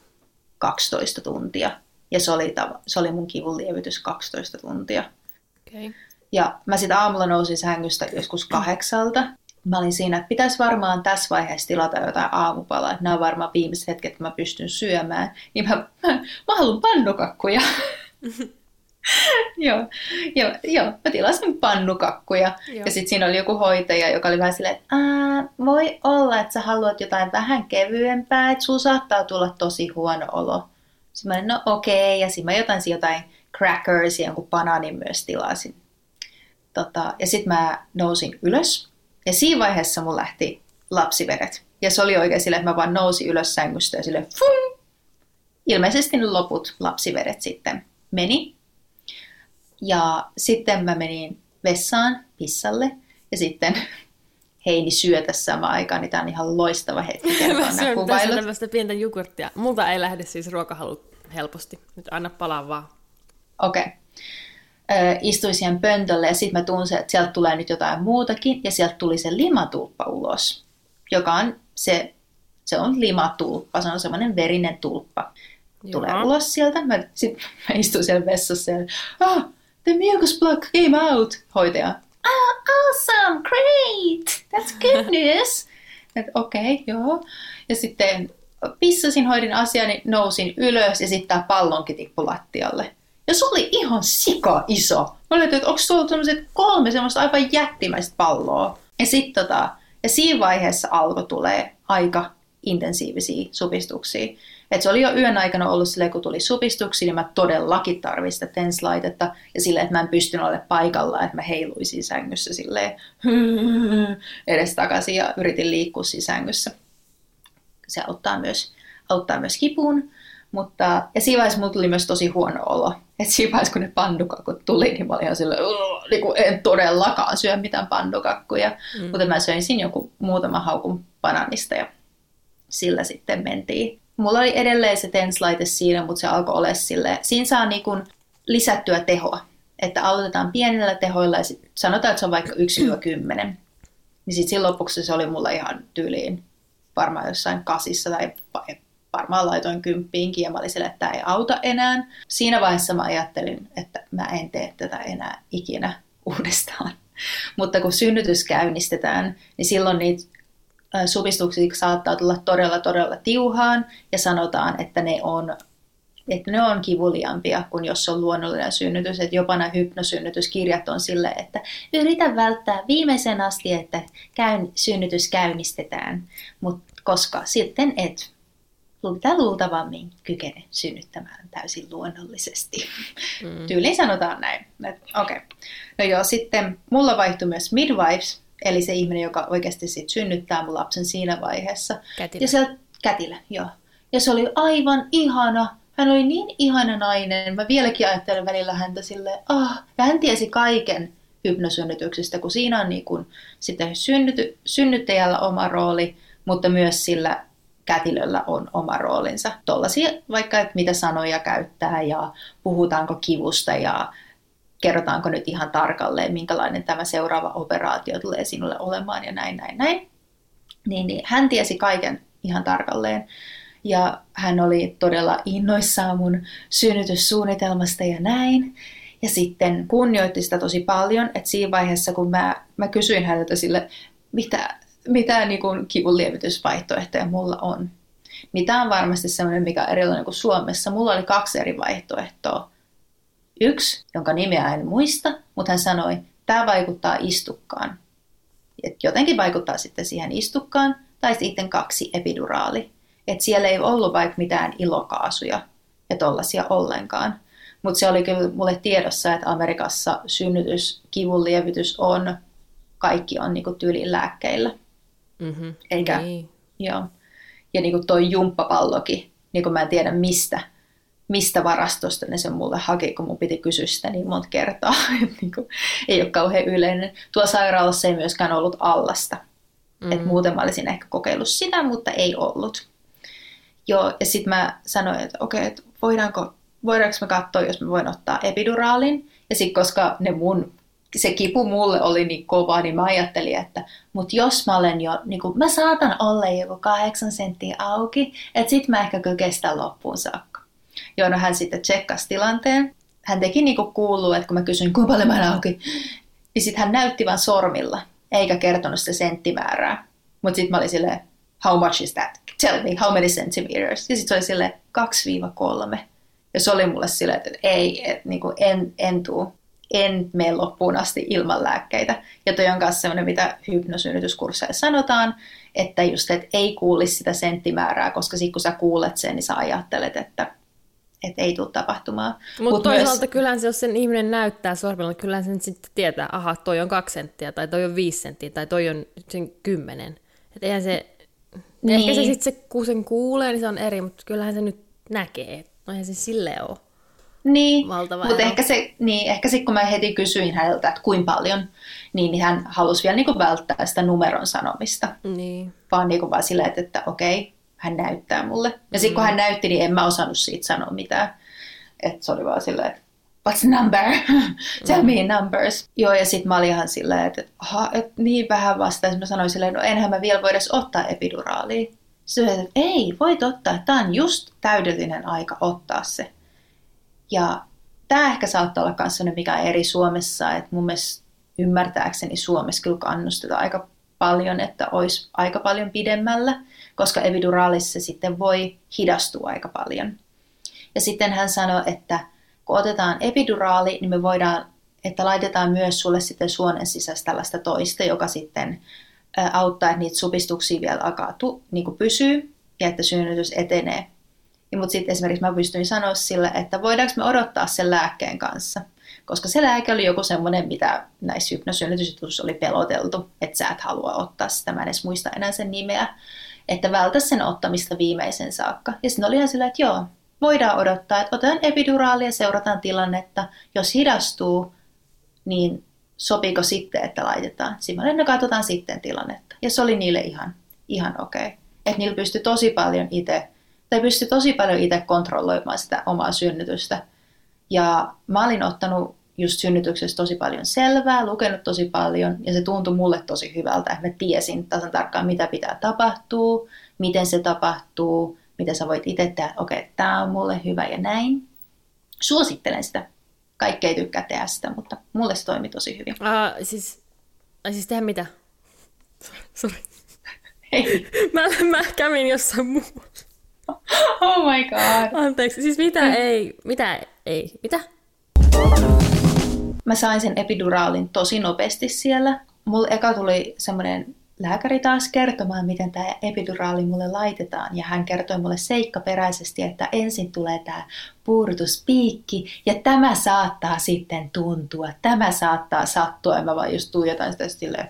Speaker 1: 12 tuntia. Ja se oli, se oli mun kivun lievitys 12 tuntia.
Speaker 2: Okay.
Speaker 1: Ja mä sitten aamulla nousin sängystä joskus kahdeksalta. Mä olin siinä, että pitäisi varmaan tässä vaiheessa tilata jotain aamupalaa. Että nämä on varmaan viimeiset hetket, että mä pystyn syömään. Niin mä, mä, [laughs] mä haluan pannukakkuja. [laughs] joo, joo, joo, mä tilasin pannukakkuja. Joo. Ja sitten siinä oli joku hoitaja, joka oli vähän silleen, että voi olla, että sä haluat jotain vähän kevyempää, että sulla saattaa tulla tosi huono olo. Sitten mä olin, no okei, okay. ja sitten mä jotain, jotain crackers ja jonkun banaanin myös tilasin. Tota, ja sitten mä nousin ylös, ja siinä vaiheessa mun lähti lapsivedet. Ja se oli oikein silleen, että mä vaan nousin ylös sängystä ja sille fum! Ilmeisesti ne loput lapsivedet sitten meni. Ja sitten mä menin vessaan pissalle ja sitten [laughs] Heini syötä samaan aikaan, niin tämä on ihan loistava hetki [laughs] kertoa nämä kuvailut.
Speaker 2: tällaista pientä jogurttia. Multa ei lähde siis ruokahalu helposti. Nyt anna palaa vaan.
Speaker 1: Okei. Okay. Istuin siihen pöntölle ja sitten mä tunsin, että sieltä tulee nyt jotain muutakin. Ja sieltä tuli se limatulppa ulos, joka on se, se on limatulppa. Se on semmoinen verinen tulppa. Tulee Joo. ulos sieltä. Mä, sit mä istuin siellä vessassa ja ah, the mucus plug came out, hoitaja. Oh, awesome, great, that's good [laughs] news. okei, okay, joo. Ja sitten pissasin, hoidin asiani, nousin ylös ja sitten tämä pallonkin tippui lattialle. Ja se oli ihan sika iso. Mä olin, että onko tuolla sellaiset kolme semmoista aivan jättimäistä palloa. Ja sitten tota, ja siinä vaiheessa alkoi tulee aika intensiivisiä supistuksia. Et se oli jo yön aikana ollut silleen, kun tuli supistuksia, niin mä todellakin tarvitsin sitä tenslaitetta. Ja silleen, että mä en pystynyt olemaan paikalla, että mä heiluisin sängyssä silleen [laughs] edes takaisin ja yritin liikkua siinä sängyssä. Se auttaa myös, auttaa myös kipuun. Mutta, ja siinä vaiheessa mulla tuli myös tosi huono olo. Et siinä vaiheessa, kun ne pandukakut tuli, niin mä olin ihan silleen, niin kuin en todellakaan syö mitään pandukakkuja. Mm. Mutta mä söin siinä joku muutama haukun bananista ja sillä sitten mentiin. Mulla oli edelleen se tenslaite siinä, mutta se alkoi olla sille. Siinä saa niin kuin lisättyä tehoa. Että aloitetaan pienillä tehoilla ja sit sanotaan, että se on vaikka 1-10. Niin sitten siinä lopuksi se oli mulla ihan tyyliin varmaan jossain kasissa tai varmaan laitoin kymppiinkin ja mä olin sille, että tämä ei auta enää. Siinä vaiheessa mä ajattelin, että mä en tee tätä enää ikinä uudestaan. [laughs] Mutta kun synnytys käynnistetään, niin silloin niitä supistuksia saattaa tulla todella todella tiuhaan ja sanotaan, että ne on että ne on kivuliampia kuin jos on luonnollinen synnytys. Että jopa nämä hypnosynnytyskirjat on sille, että yritä välttää viimeisen asti, että käyn, synnytys käynnistetään, mutta koska sitten et mitä luultavammin kykene synnyttämään täysin luonnollisesti. Mm. Tyyliin sanotaan näin. Okei. Okay. No joo, sitten mulla vaihtui myös midwives, Eli se ihminen, joka oikeasti sit synnyttää mun lapsen siinä vaiheessa.
Speaker 2: Kätilö.
Speaker 1: Ja se, kätilö, joo. Ja se oli aivan ihana. Hän oli niin ihana nainen. Mä vieläkin ajattelen välillä häntä sille, ah, ja hän tiesi kaiken hypnosynnytyksestä, kun siinä on niin kun, sitten synnyty, synnyttäjällä oma rooli, mutta myös sillä kätilöllä on oma roolinsa. Tuollaisia vaikka, että mitä sanoja käyttää ja puhutaanko kivusta ja kerrotaanko nyt ihan tarkalleen, minkälainen tämä seuraava operaatio tulee sinulle olemaan ja näin, näin, näin. Niin, niin hän tiesi kaiken ihan tarkalleen. Ja hän oli todella innoissaan mun synnytyssuunnitelmasta ja näin. Ja sitten kunnioitti sitä tosi paljon, että siinä vaiheessa, kun mä, mä kysyin häneltä sille, mitä, mitä niin kuin kivunlievitysvaihtoehtoja mulla on, niin tämä on varmasti sellainen, mikä on erilainen kuin Suomessa. Mulla oli kaksi eri vaihtoehtoa. Yksi, jonka nimeä en muista, mutta hän sanoi, tämä vaikuttaa istukkaan. Et jotenkin vaikuttaa sitten siihen istukkaan, tai sitten kaksi epiduraali. Et siellä ei ollut vaikka mitään ilokaasuja ja tollasia ollenkaan. Mutta se oli kyllä mulle tiedossa, että Amerikassa synnytys, kivun lievitys on, kaikki on niinku tyylin lääkkeillä.
Speaker 2: Mm-hmm.
Speaker 1: Eikä, niin. joo. Ja niinku toi jumppapallokin, niin mä en tiedä mistä, mistä varastosta ne sen mulle haki, kun mun piti kysyä sitä niin monta kertaa. [laughs] niin kuin, ei ole kauhean yleinen. Tuolla sairaalassa ei myöskään ollut allasta. Mm. Et muuten mä olisin ehkä kokeillut sitä, mutta ei ollut. Joo, ja sitten mä sanoin, että okei, okay, että voidaanko, voidaanko me katsoa, jos mä voin ottaa epiduraalin. Ja sitten koska ne mun se kipu mulle oli niin kova, niin mä ajattelin, että mut jos mä olen jo, niin kun, mä saatan olla joku kahdeksan senttiä auki, että sit mä ehkä kestän loppuun saakka. Joo, no hän sitten tsekkasi tilanteen. Hän teki niin kuin kuuluu, että kun mä kysyin, kuinka paljon mä auki, niin sitten hän näytti vain sormilla, eikä kertonut sitä senttimäärää. Mutta sitten mä olin silleen, how much is that? Tell me, how many centimeters? Ja sitten se oli silleen 2-3. Ja se oli mulle silleen, että ei, et, niin kuin en, en tuu, en mene loppuun asti ilman lääkkeitä. Ja toi on myös sellainen, mitä hypnosynnytyskursseissa sanotaan, että just, että ei kuulisi sitä senttimäärää, koska sitten kun sä kuulet sen, niin sä ajattelet, että että ei tule tapahtumaan.
Speaker 2: Mutta Mut toisaalta myös... kyllähän se, jos sen ihminen näyttää sormella, niin kyllähän sen sitten tietää, aha, toi on kaksi senttiä, tai toi on viisi senttiä, tai toi on sen kymmenen. Että eihän se, niin. ehkä se sitten se, kun sen kuulee, niin se on eri, mutta kyllähän se nyt näkee. No eihän se silleen ole.
Speaker 1: Niin, mutta ehkä se, niin, ehkä sit kun mä heti kysyin häneltä, että kuinka paljon, niin, niin hän halusi vielä niin välttää sitä numeron sanomista.
Speaker 2: Niin.
Speaker 1: Vaan niin vaan silleen, että, että okei, hän näyttää mulle. Ja sitten kun hän näytti, niin en mä osannut siitä sanoa mitään. Että se oli vaan silleen, että what's number? [laughs] Tell me numbers. Joo, ja sitten mä olin ihan silleen, että, aha, että niin vähän vasta. mä sanoin silleen, no enhän mä vielä voi edes ottaa epiduraalia. Sitten että ei, voit ottaa. Tämä on just täydellinen aika ottaa se. Ja tämä ehkä saattaa olla myös mikä on eri Suomessa, että mun mielestä ymmärtääkseni Suomessa kyllä kannustetaan aika paljon, että olisi aika paljon pidemmällä koska epiduraalissa sitten voi hidastua aika paljon. Ja sitten hän sanoi, että kun otetaan epiduraali, niin me voidaan, että laitetaan myös sulle sitten suonen sisäistä tällaista toista, joka sitten auttaa, että niitä supistuksia vielä alkaa tu, niin pysyy ja että synnytys etenee. Mutta sitten esimerkiksi mä pystyin sanoa sille, että voidaanko me odottaa sen lääkkeen kanssa. Koska se lääke oli joku semmoinen, mitä näissä hypnosynnytysjutuissa oli peloteltu, että sä et halua ottaa sitä. Mä en edes muista enää sen nimeä että vältä sen ottamista viimeisen saakka. Ja sitten oli ihan sillä, että joo, voidaan odottaa, että otetaan epiduraalia seurataan tilannetta. Jos hidastuu, niin sopiiko sitten, että laitetaan. Sitten no katsotaan sitten tilannetta. Ja se oli niille ihan, ihan okei. Okay. Että niillä pystyi tosi paljon itse, tai pystyi tosi paljon itse kontrolloimaan sitä omaa synnytystä. Ja mä olin ottanut just synnytyksestä tosi paljon selvää, lukenut tosi paljon ja se tuntui mulle tosi hyvältä, että mä tiesin tasan tarkkaan, mitä pitää tapahtua, miten se tapahtuu, mitä sä voit itse tehdä, okei, okay, tämä on mulle hyvä ja näin. Suosittelen sitä. Kaikki ei tykkää tehdä sitä, mutta mulle se toimi tosi hyvin.
Speaker 2: Uh, siis, uh, siis tehdä mitä? Sorry. [laughs]
Speaker 1: Ei.
Speaker 2: mä, mä kävin jossain muualla.
Speaker 1: Oh my god.
Speaker 2: Anteeksi, siis mitä ei, mitä ei, mitä?
Speaker 1: Mä sain sen epiduraalin tosi nopeasti siellä. Mulla eka tuli semmoinen lääkäri taas kertomaan, miten tämä epiduraali mulle laitetaan. Ja hän kertoi mulle seikkaperäisesti, että ensin tulee tämä puurutuspiikki ja tämä saattaa sitten tuntua, tämä saattaa sattua. Ja mä vaan just tuijotan sitä silleen,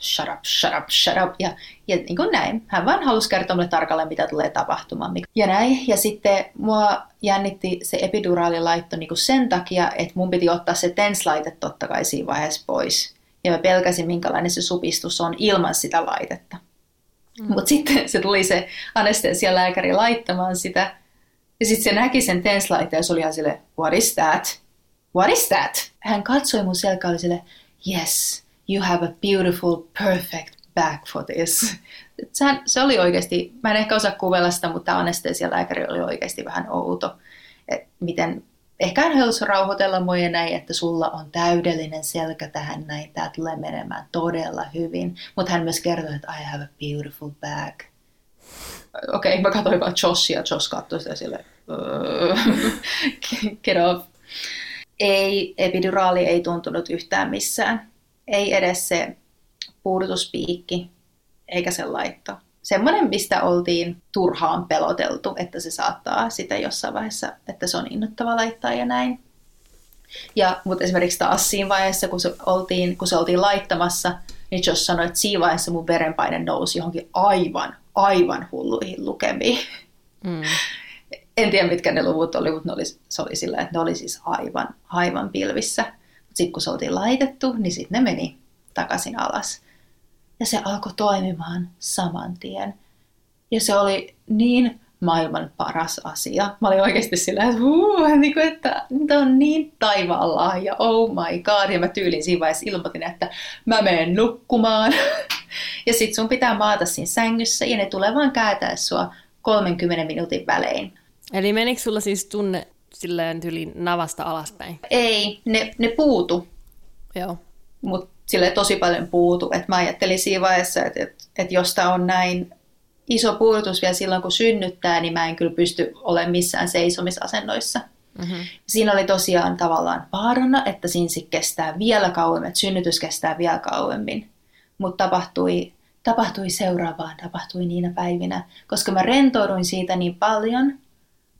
Speaker 1: shut up, shut up, shut up. Ja, ja niin kuin näin. Hän vaan halusi kertoa mulle tarkalleen, mitä tulee tapahtumaan. Ja näin. Ja sitten mua jännitti se epiduraalilaitto niin kuin sen takia, että mun piti ottaa se tenslaite totta kai siinä vaiheessa pois. Ja mä pelkäsin, minkälainen se supistus on ilman sitä laitetta. Mm. Mutta sitten se tuli se anestesialääkäri laittamaan sitä. Ja sitten se näki sen tenslaiteen ja se oli ihan sille, what is that? What is that? Hän katsoi mun selkä oli sille, yes, you have a beautiful, perfect back for this. Sehän, se oli oikeasti, mä en ehkä osaa kuvella sitä, mutta anestesialääkäri oli oikeasti vähän outo. Et miten, ehkä hän halusi rauhoitella mua ja näin, että sulla on täydellinen selkä tähän näin, tämä tulee menemään todella hyvin. Mutta hän myös kertoi, että I have a beautiful back. Okei, okay, mä katsoin vaan Joshia, Josh katsoi sitä sille, get off. Ei, epiduraali ei tuntunut yhtään missään ei edes se puudutuspiikki eikä se laitto. Semmoinen, mistä oltiin turhaan peloteltu, että se saattaa sitä jossain vaiheessa, että se on innoittava laittaa ja näin. Ja, mutta esimerkiksi taas siinä vaiheessa, kun se oltiin, kun se oltiin laittamassa, niin Josh sanoi, että siinä vaiheessa mun verenpaine nousi johonkin aivan, aivan hulluihin lukemiin. Mm. En tiedä, mitkä ne luvut oli, mutta ne oli, se oli sillä, että ne oli siis aivan, aivan pilvissä. Sitten kun se oltiin laitettu, niin sitten ne meni takaisin alas. Ja se alkoi toimimaan saman tien. Ja se oli niin maailman paras asia. Mä olin oikeasti sillä, että, huu, niin kuin, että tämä on niin taivaalla ja oh my god. Ja mä tyylin siinä vaiheessa ilmoitin, että mä menen nukkumaan. [laughs] ja sit sun pitää maata siinä sängyssä ja ne tulee vaan käätää sua 30 minuutin välein.
Speaker 2: Eli menikö sulla siis tunne silleen tyli navasta alaspäin?
Speaker 1: Ei, ne, ne puutu.
Speaker 2: Joo.
Speaker 1: Mutta sille tosi paljon puutu. Et mä ajattelin siinä vaiheessa, että et, et jos tämä on näin iso puudutus vielä silloin, kun synnyttää, niin mä en kyllä pysty olemaan missään seisomisasennoissa. Mm-hmm. Siinä oli tosiaan tavallaan vaarana, että siinä kestää vielä kauemmin, että synnytys kestää vielä kauemmin. Mutta tapahtui, tapahtui seuraavaan, tapahtui niinä päivinä. Koska mä rentouduin siitä niin paljon,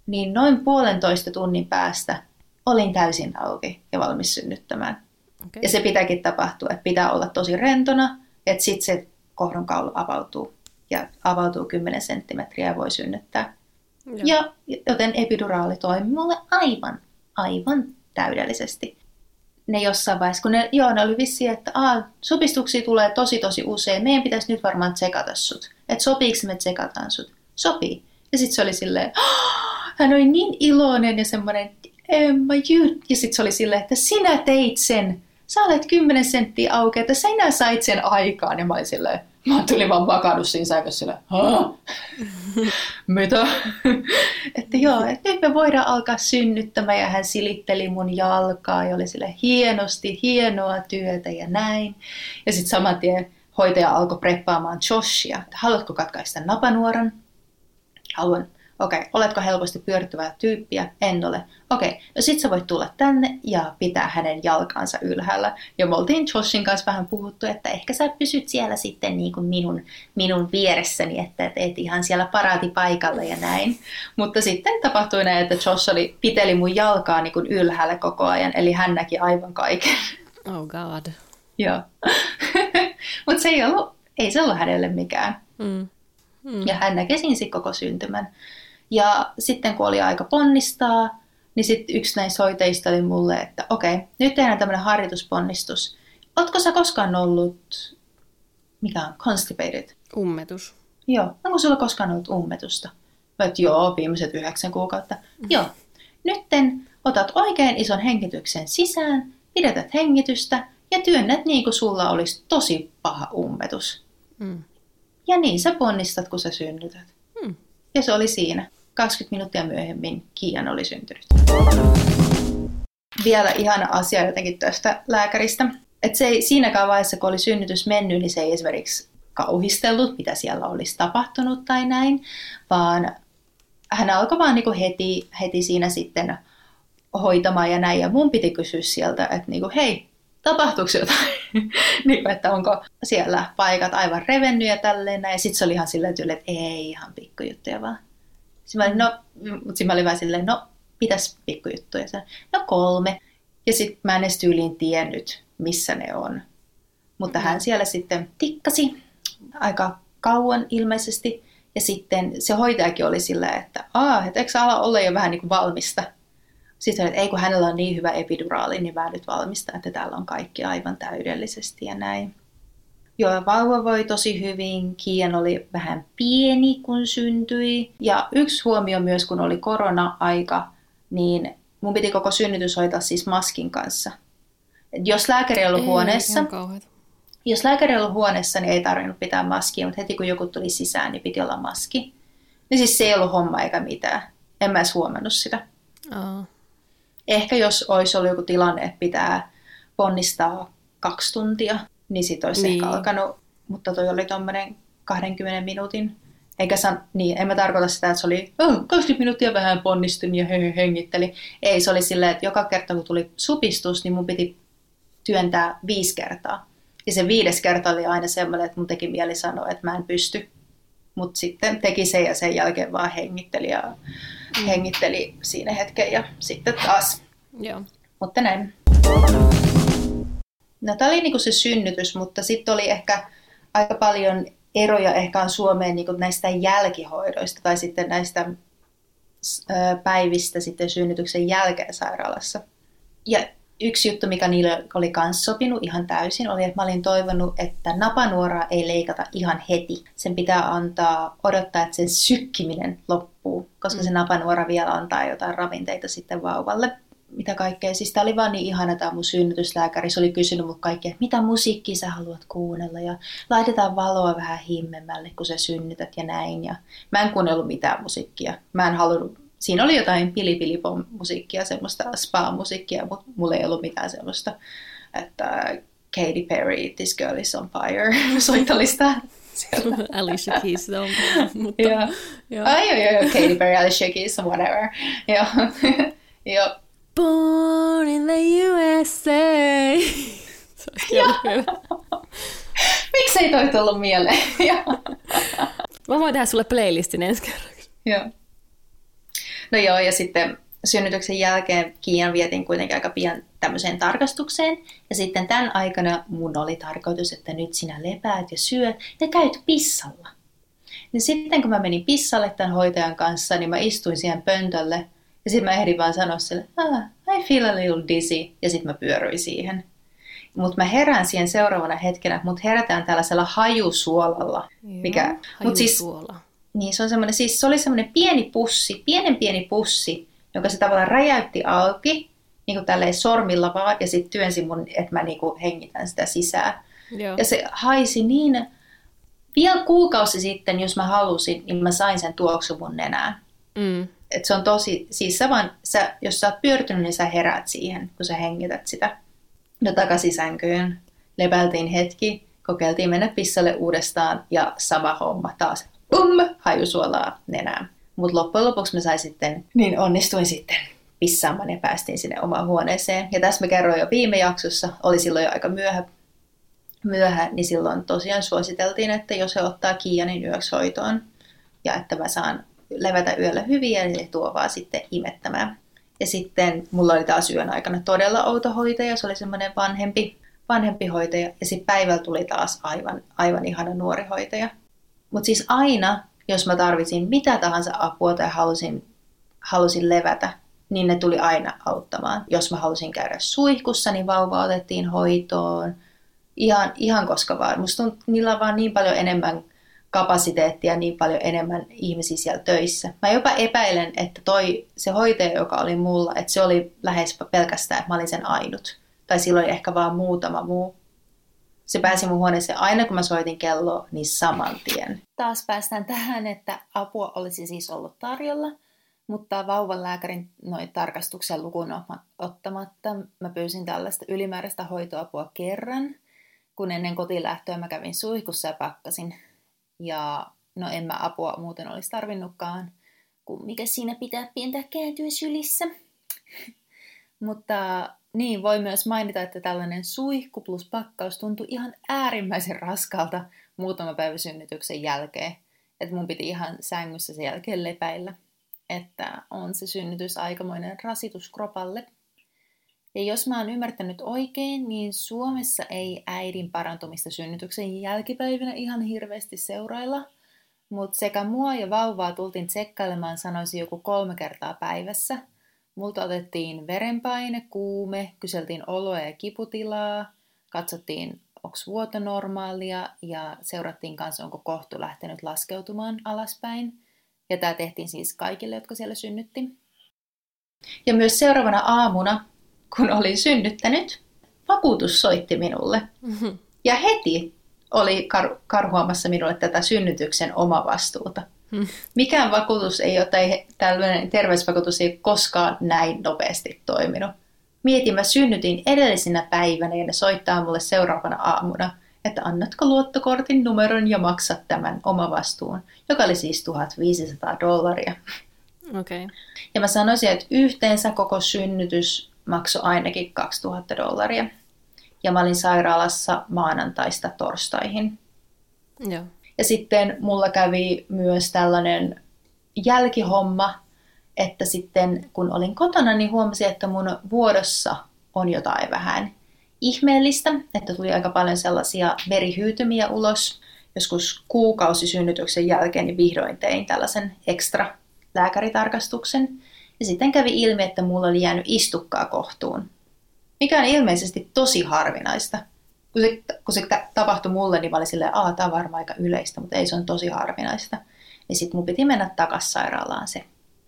Speaker 1: niin noin puolentoista tunnin päästä olin täysin auki ja valmis synnyttämään. Okay. Ja se pitääkin tapahtua, että pitää olla tosi rentona, että sitten se kohdonkaulu avautuu ja avautuu 10 senttimetriä ja voi synnyttää. Joo. Ja joten epiduraali toimii mulle aivan, aivan täydellisesti. Ne jossain vaiheessa, kun ne, joo, ne oli vissi, että aa, supistuksia tulee tosi tosi usein, meidän pitäisi nyt varmaan tsekata sut. Että sopiiko me tsekataan sut? Sopii. Ja sitten se oli silleen, hän oli niin iloinen ja semmoinen, Emma, you. Ja sitten se oli silleen, että sinä teit sen sä olet 10 senttiä auki, että sinä sait sen aikaan. Ja mä olin silleen, mä tulin vaan makannut siinä säikössä silleen, [laughs] mitä? [laughs] että joo, että nyt me voidaan alkaa synnyttämään ja hän silitteli mun jalkaa ja oli sille hienosti, hienoa työtä ja näin. Ja sitten saman tien hoitaja alkoi preppaamaan Joshia, että haluatko katkaista napanuoran? Haluan Okei, okay. oletko helposti pyörtyvää tyyppiä? En ole. Okei, okay. no sit sä voit tulla tänne ja pitää hänen jalkansa ylhäällä. Ja me oltiin Joshin kanssa vähän puhuttu, että ehkä sä pysyt siellä sitten niin kuin minun, minun vieressäni, että et, et ihan siellä paraatipaikalla ja näin. Mutta sitten tapahtui näin, että Josh oli, piteli mun jalkaa niin kuin ylhäällä koko ajan, eli hän näki aivan kaiken.
Speaker 2: Oh god.
Speaker 1: Joo. [laughs] Mutta se ei ollut, ei se ollut hänelle mikään. Mm. Mm. Ja hän näki siinä koko syntymän. Ja sitten kun oli aika ponnistaa, niin sitten yksi näistä hoitajista oli mulle, että okei, okay, nyt tehdään tämmöinen harjoitusponnistus. Ootko sä koskaan ollut, mikä on, constipated?
Speaker 2: Ummetus.
Speaker 1: Joo, onko sulla koskaan ollut ummetusta? Mä että joo, viimeiset yhdeksän kuukautta. Mm. Joo, nytten otat oikein ison hengityksen sisään, pidetät hengitystä ja työnnät niin kuin sulla olisi tosi paha ummetus. Mm. Ja niin sä ponnistat, kun sä synnytät. Mm. Ja se oli siinä. 20 minuuttia myöhemmin Kiian oli syntynyt. Vielä ihana asia jotenkin tästä lääkäristä. Että se ei siinäkään vaiheessa, kun oli synnytys mennyt, niin se ei esimerkiksi kauhistellut, mitä siellä olisi tapahtunut tai näin, vaan hän alkoi vaan niin heti, heti siinä sitten hoitamaan ja näin. Ja mun piti kysyä sieltä, että niin kuin, hei, tapahtuuko jotain? [laughs] niin, että onko siellä paikat aivan revennyt ja tälleen. Ja sitten se oli ihan silleen että ei ihan pikkujuttuja vaan. Sitten mä olin, no, mutta sitten mä olin vähän silleen, no, mitäs pikkujuttuja? No kolme. Ja sitten mä en edes tyyliin tiennyt, missä ne on. Mutta hän siellä sitten tikkasi aika kauan ilmeisesti. Ja sitten se hoitajakin oli silleen, että aah, et eikö ala olla jo vähän niin kuin valmista? Sitten että ei kun hänellä on niin hyvä epiduraali, niin mä nyt valmistan, että täällä on kaikki aivan täydellisesti ja näin. Joo, vauva voi tosi hyvin. Kian oli vähän pieni, kun syntyi. Ja yksi huomio myös, kun oli korona-aika, niin mun piti koko synnytys hoitaa siis maskin kanssa. Et jos lääkäri oli huoneessa, jos lääkäri oli huoneessa, niin ei tarvinnut pitää maskia, mutta heti kun joku tuli sisään, niin piti olla maski. Niin siis se ei ollut homma eikä mitään. En mä edes huomannut sitä. Oh. Ehkä jos olisi ollut joku tilanne, että pitää ponnistaa kaksi tuntia, niin sit olisi niin. ehkä alkanut, mutta toi oli tommonen 20 minuutin. Eikä san, niin, en mä tarkoita sitä, että se oli oh, 20 minuuttia vähän ponnistin ja he, he, hengitteli. Ei, se oli silleen, että joka kerta kun tuli supistus, niin mun piti työntää viisi kertaa. Ja se viides kerta oli aina semmoinen, että mun teki mieli sanoa, että mä en pysty. Mutta sitten teki se ja sen jälkeen vaan hengitteli ja mm. hengitteli siinä hetken ja sitten taas.
Speaker 2: Joo.
Speaker 1: Mutta näin. No tämä oli niinku se synnytys, mutta sitten oli ehkä aika paljon eroja ehkä on Suomeen niinku näistä jälkihoidoista tai sitten näistä päivistä sitten synnytyksen jälkeen sairaalassa. Ja yksi juttu, mikä niille oli kans sopinut ihan täysin, oli, että mä olin toivonut, että napanuoraa ei leikata ihan heti. Sen pitää antaa odottaa, että sen sykkiminen loppuu, koska mm. se napanuora vielä antaa jotain ravinteita sitten vauvalle mitä kaikkea. Siis tää oli vaan niin ihana tämä mun synnytyslääkäri. Se oli kysynyt mut kaikkea, että mitä musiikkia sä haluat kuunnella. Ja laitetaan valoa vähän himmemmälle, kun sä synnytät ja näin. Ja mä en kuunnellut mitään musiikkia. Mä en halunnut siinä oli jotain pilipilipom musiikkia, semmoista spa-musiikkia, mutta mulla ei ollut mitään semmoista, että Katy Perry, This Girl is on Fire, [laughs] soitolista. [laughs]
Speaker 2: Alicia Keys on.
Speaker 1: Mutta. Joo. Ai, joo, joo, Katy Perry, Alicia Keys, whatever. joo. [laughs] joo.
Speaker 2: Born in the USA.
Speaker 1: Miksi ei toi tullut mieleen? [laughs]
Speaker 2: Mä voin tehdä sulle playlistin ensi kerraksi.
Speaker 1: Joo. No joo, ja sitten synnytyksen jälkeen Kiian vietin kuitenkin aika pian tämmöiseen tarkastukseen. Ja sitten tämän aikana mun oli tarkoitus, että nyt sinä lepäät ja syöt ja käyt pissalla. Ja sitten kun mä menin pissalle tämän hoitajan kanssa, niin mä istuin siihen pöntölle. Ja sitten mä ehdin vaan sanoa sille, ah, I feel a little dizzy. Ja sitten mä pyöryin siihen. Mutta mä herään siihen seuraavana hetkenä, mutta herätään tällaisella hajusuolalla.
Speaker 2: Joo, mikä, mut siis,
Speaker 1: niin, se on semmoinen, siis se oli semmoinen pieni pussi, pienen pieni pussi, joka se tavallaan räjäytti auki, niin kuin tälleen sormilla vaan, ja sitten työnsi mun, että mä niin kuin hengitän sitä sisään. Joo. Ja se haisi niin, vielä kuukausi sitten, jos mä halusin, niin mä sain sen tuoksun mun nenään. Mm. Et se on tosi, siis sä vaan, sä, jos sä oot pyörtynyt, niin sä heräät siihen, kun sä hengität sitä. No takaisin sänkyyn, lepältiin hetki, kokeiltiin mennä pissalle uudestaan ja sama homma taas bum, hajusuolaa nenään. Mutta loppujen lopuksi mä sain sitten, niin onnistuin sitten pissaamaan ja päästiin sinne omaan huoneeseen. Ja tässä mä kerroin jo viime jaksossa, oli silloin jo aika myöhä, myöhä niin silloin tosiaan suositeltiin, että jos he ottaa Kiianin yöksi hoitoon ja että mä saan levätä yöllä hyvin ja niin tuo vaan sitten imettämään. Ja sitten mulla oli taas yön aikana todella outo hoitaja, se oli semmoinen vanhempi, vanhempi hoitaja. Ja sitten päivällä tuli taas aivan, aivan ihana nuori hoitaja. Mutta siis aina, jos mä tarvitsin mitä tahansa apua tai halusin, halusin levätä, niin ne tuli aina auttamaan. Jos mä halusin käydä suihkussa, niin vauva otettiin hoitoon. Ihan, ihan koska vaan. Musta on, niillä on vaan niin paljon enemmän kapasiteettia, niin paljon enemmän ihmisiä siellä töissä. Mä jopa epäilen, että toi, se hoitaja, joka oli mulla, että se oli lähes pelkästään, että mä olin sen ainut. Tai silloin ehkä vaan muutama muu se pääsi mun huoneeseen aina, kun mä soitin kello, niin saman tien. Taas päästään tähän, että apua olisi siis ollut tarjolla, mutta vauvan lääkärin noin tarkastuksen lukuun ottamatta mä pyysin tällaista ylimääräistä hoitoapua kerran, kun ennen kotilähtöä mä kävin suihkussa ja pakkasin. Ja no en mä apua muuten olisi tarvinnutkaan, kun mikä siinä pitää pientää kääntyä sylissä. [laughs] mutta niin, voi myös mainita, että tällainen suihku plus pakkaus tuntui ihan äärimmäisen raskalta muutama päivä synnytyksen jälkeen. Että mun piti ihan sängyssä sen jälkeen lepäillä. Että on se synnytys aikamoinen rasitus kropalle. Ja jos mä oon ymmärtänyt oikein, niin Suomessa ei äidin parantumista synnytyksen jälkipäivinä ihan hirveästi seurailla. Mutta sekä mua ja vauvaa tultiin tsekkailemaan sanoisin joku kolme kertaa päivässä – Multa otettiin verenpaine, kuume, kyseltiin oloa ja kiputilaa, katsottiin onko vuoto normaalia ja seurattiin kanssa, onko kohtu lähtenyt laskeutumaan alaspäin. Ja tämä tehtiin siis kaikille, jotka siellä synnytti. Ja myös seuraavana aamuna, kun olin synnyttänyt, vakuutus soitti minulle. Mm-hmm. Ja heti oli kar- karhuamassa minulle tätä synnytyksen omavastuuta. Hmm. Mikään vakuutus ei ole, tai tällainen terveysvakuutus ei koskaan näin nopeasti toiminut. Mietin, mä synnytin edellisenä päivänä ja ne soittaa mulle seuraavana aamuna, että annatko luottokortin numeron ja maksat tämän omavastuun, joka oli siis 1500 dollaria.
Speaker 2: Okay.
Speaker 1: Ja mä sanoisin, että yhteensä koko synnytys maksoi ainakin 2000 dollaria. Ja mä olin sairaalassa maanantaista torstaihin.
Speaker 2: Joo.
Speaker 1: Ja sitten mulla kävi myös tällainen jälkihomma, että sitten kun olin kotona, niin huomasin, että mun vuodossa on jotain vähän ihmeellistä, että tuli aika paljon sellaisia verihyytymiä ulos. Joskus kuukausi synnytyksen jälkeen niin vihdoin tein tällaisen ekstra lääkäritarkastuksen. Ja sitten kävi ilmi, että mulla oli jäänyt istukkaa kohtuun. mikä on ilmeisesti tosi harvinaista. Kun se, kun se ta- tapahtui mulle, niin mä olin silleen, että tämä on varmaan aika yleistä, mutta ei se on tosi harvinaista. Ja sitten mun piti mennä takas sairaalaan se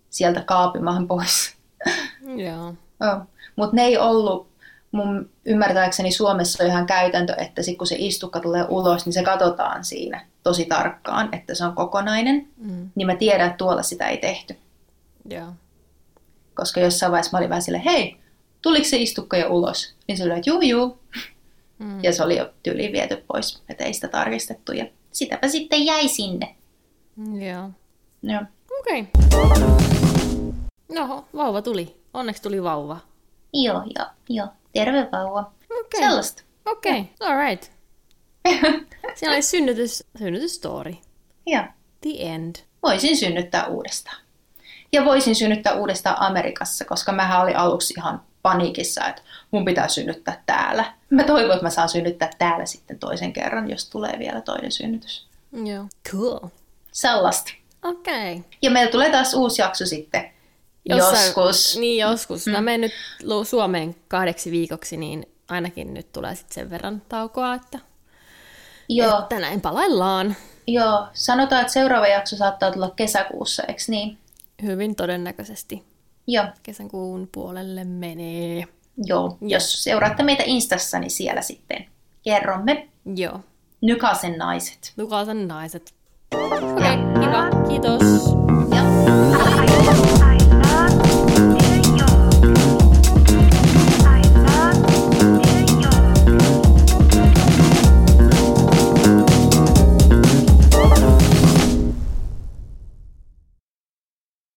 Speaker 1: sieltä kaapimaan pois. [laughs]
Speaker 2: Joo.
Speaker 1: Oh. Mutta ne ei ollut, mun ymmärtääkseni Suomessa on ihan käytäntö, että sit kun se istukka tulee ulos, niin se katsotaan siinä tosi tarkkaan, että se on kokonainen.
Speaker 2: Mm.
Speaker 1: Niin mä tiedän, että tuolla sitä ei tehty.
Speaker 2: Joo.
Speaker 1: Koska jossain vaiheessa mä olin vähän silleen, hei, tuliko se istukka jo ulos? Niin se oli, että juu, juu.
Speaker 2: Mm.
Speaker 1: Ja se oli jo tyyliin viety pois, että ei sitä tarkistettu. Ja sitäpä sitten jäi sinne.
Speaker 2: Joo.
Speaker 1: Joo.
Speaker 2: Okei. Okay. No, vauva tuli. Onneksi tuli vauva.
Speaker 1: Joo, joo, joo. Terve vauva.
Speaker 2: Okei.
Speaker 1: Sellaista.
Speaker 2: Okei, okay. alright. [laughs] Siinä oli synnytys, synnytysstory.
Speaker 1: Joo.
Speaker 2: The end.
Speaker 1: Voisin synnyttää uudestaan. Ja voisin synnyttää uudestaan Amerikassa, koska mä olin aluksi ihan paniikissa, että mun pitää synnyttää täällä. Mä toivon, että mä saan synnyttää täällä sitten toisen kerran, jos tulee vielä toinen synnytys.
Speaker 2: Joo. Cool.
Speaker 1: Sellaista.
Speaker 2: Okei. Okay.
Speaker 1: Ja meillä tulee taas uusi jakso sitten joskus.
Speaker 2: Niin, joskus. Mm. Mä menen nyt Suomeen kahdeksi viikoksi, niin ainakin nyt tulee sitten sen verran taukoa, että,
Speaker 1: Joo,
Speaker 2: että näin palaillaan.
Speaker 1: joo, sanotaan, että seuraava jakso saattaa tulla kesäkuussa, eikö niin?
Speaker 2: Hyvin todennäköisesti.
Speaker 1: Joo.
Speaker 2: Kesäkuun puolelle menee.
Speaker 1: Joo, ja. jos seuraatte meitä Instassa, niin siellä sitten kerromme.
Speaker 2: Joo.
Speaker 1: Nykasen naiset.
Speaker 2: Nykasen naiset. Okei, okay, kiva. Kiitos.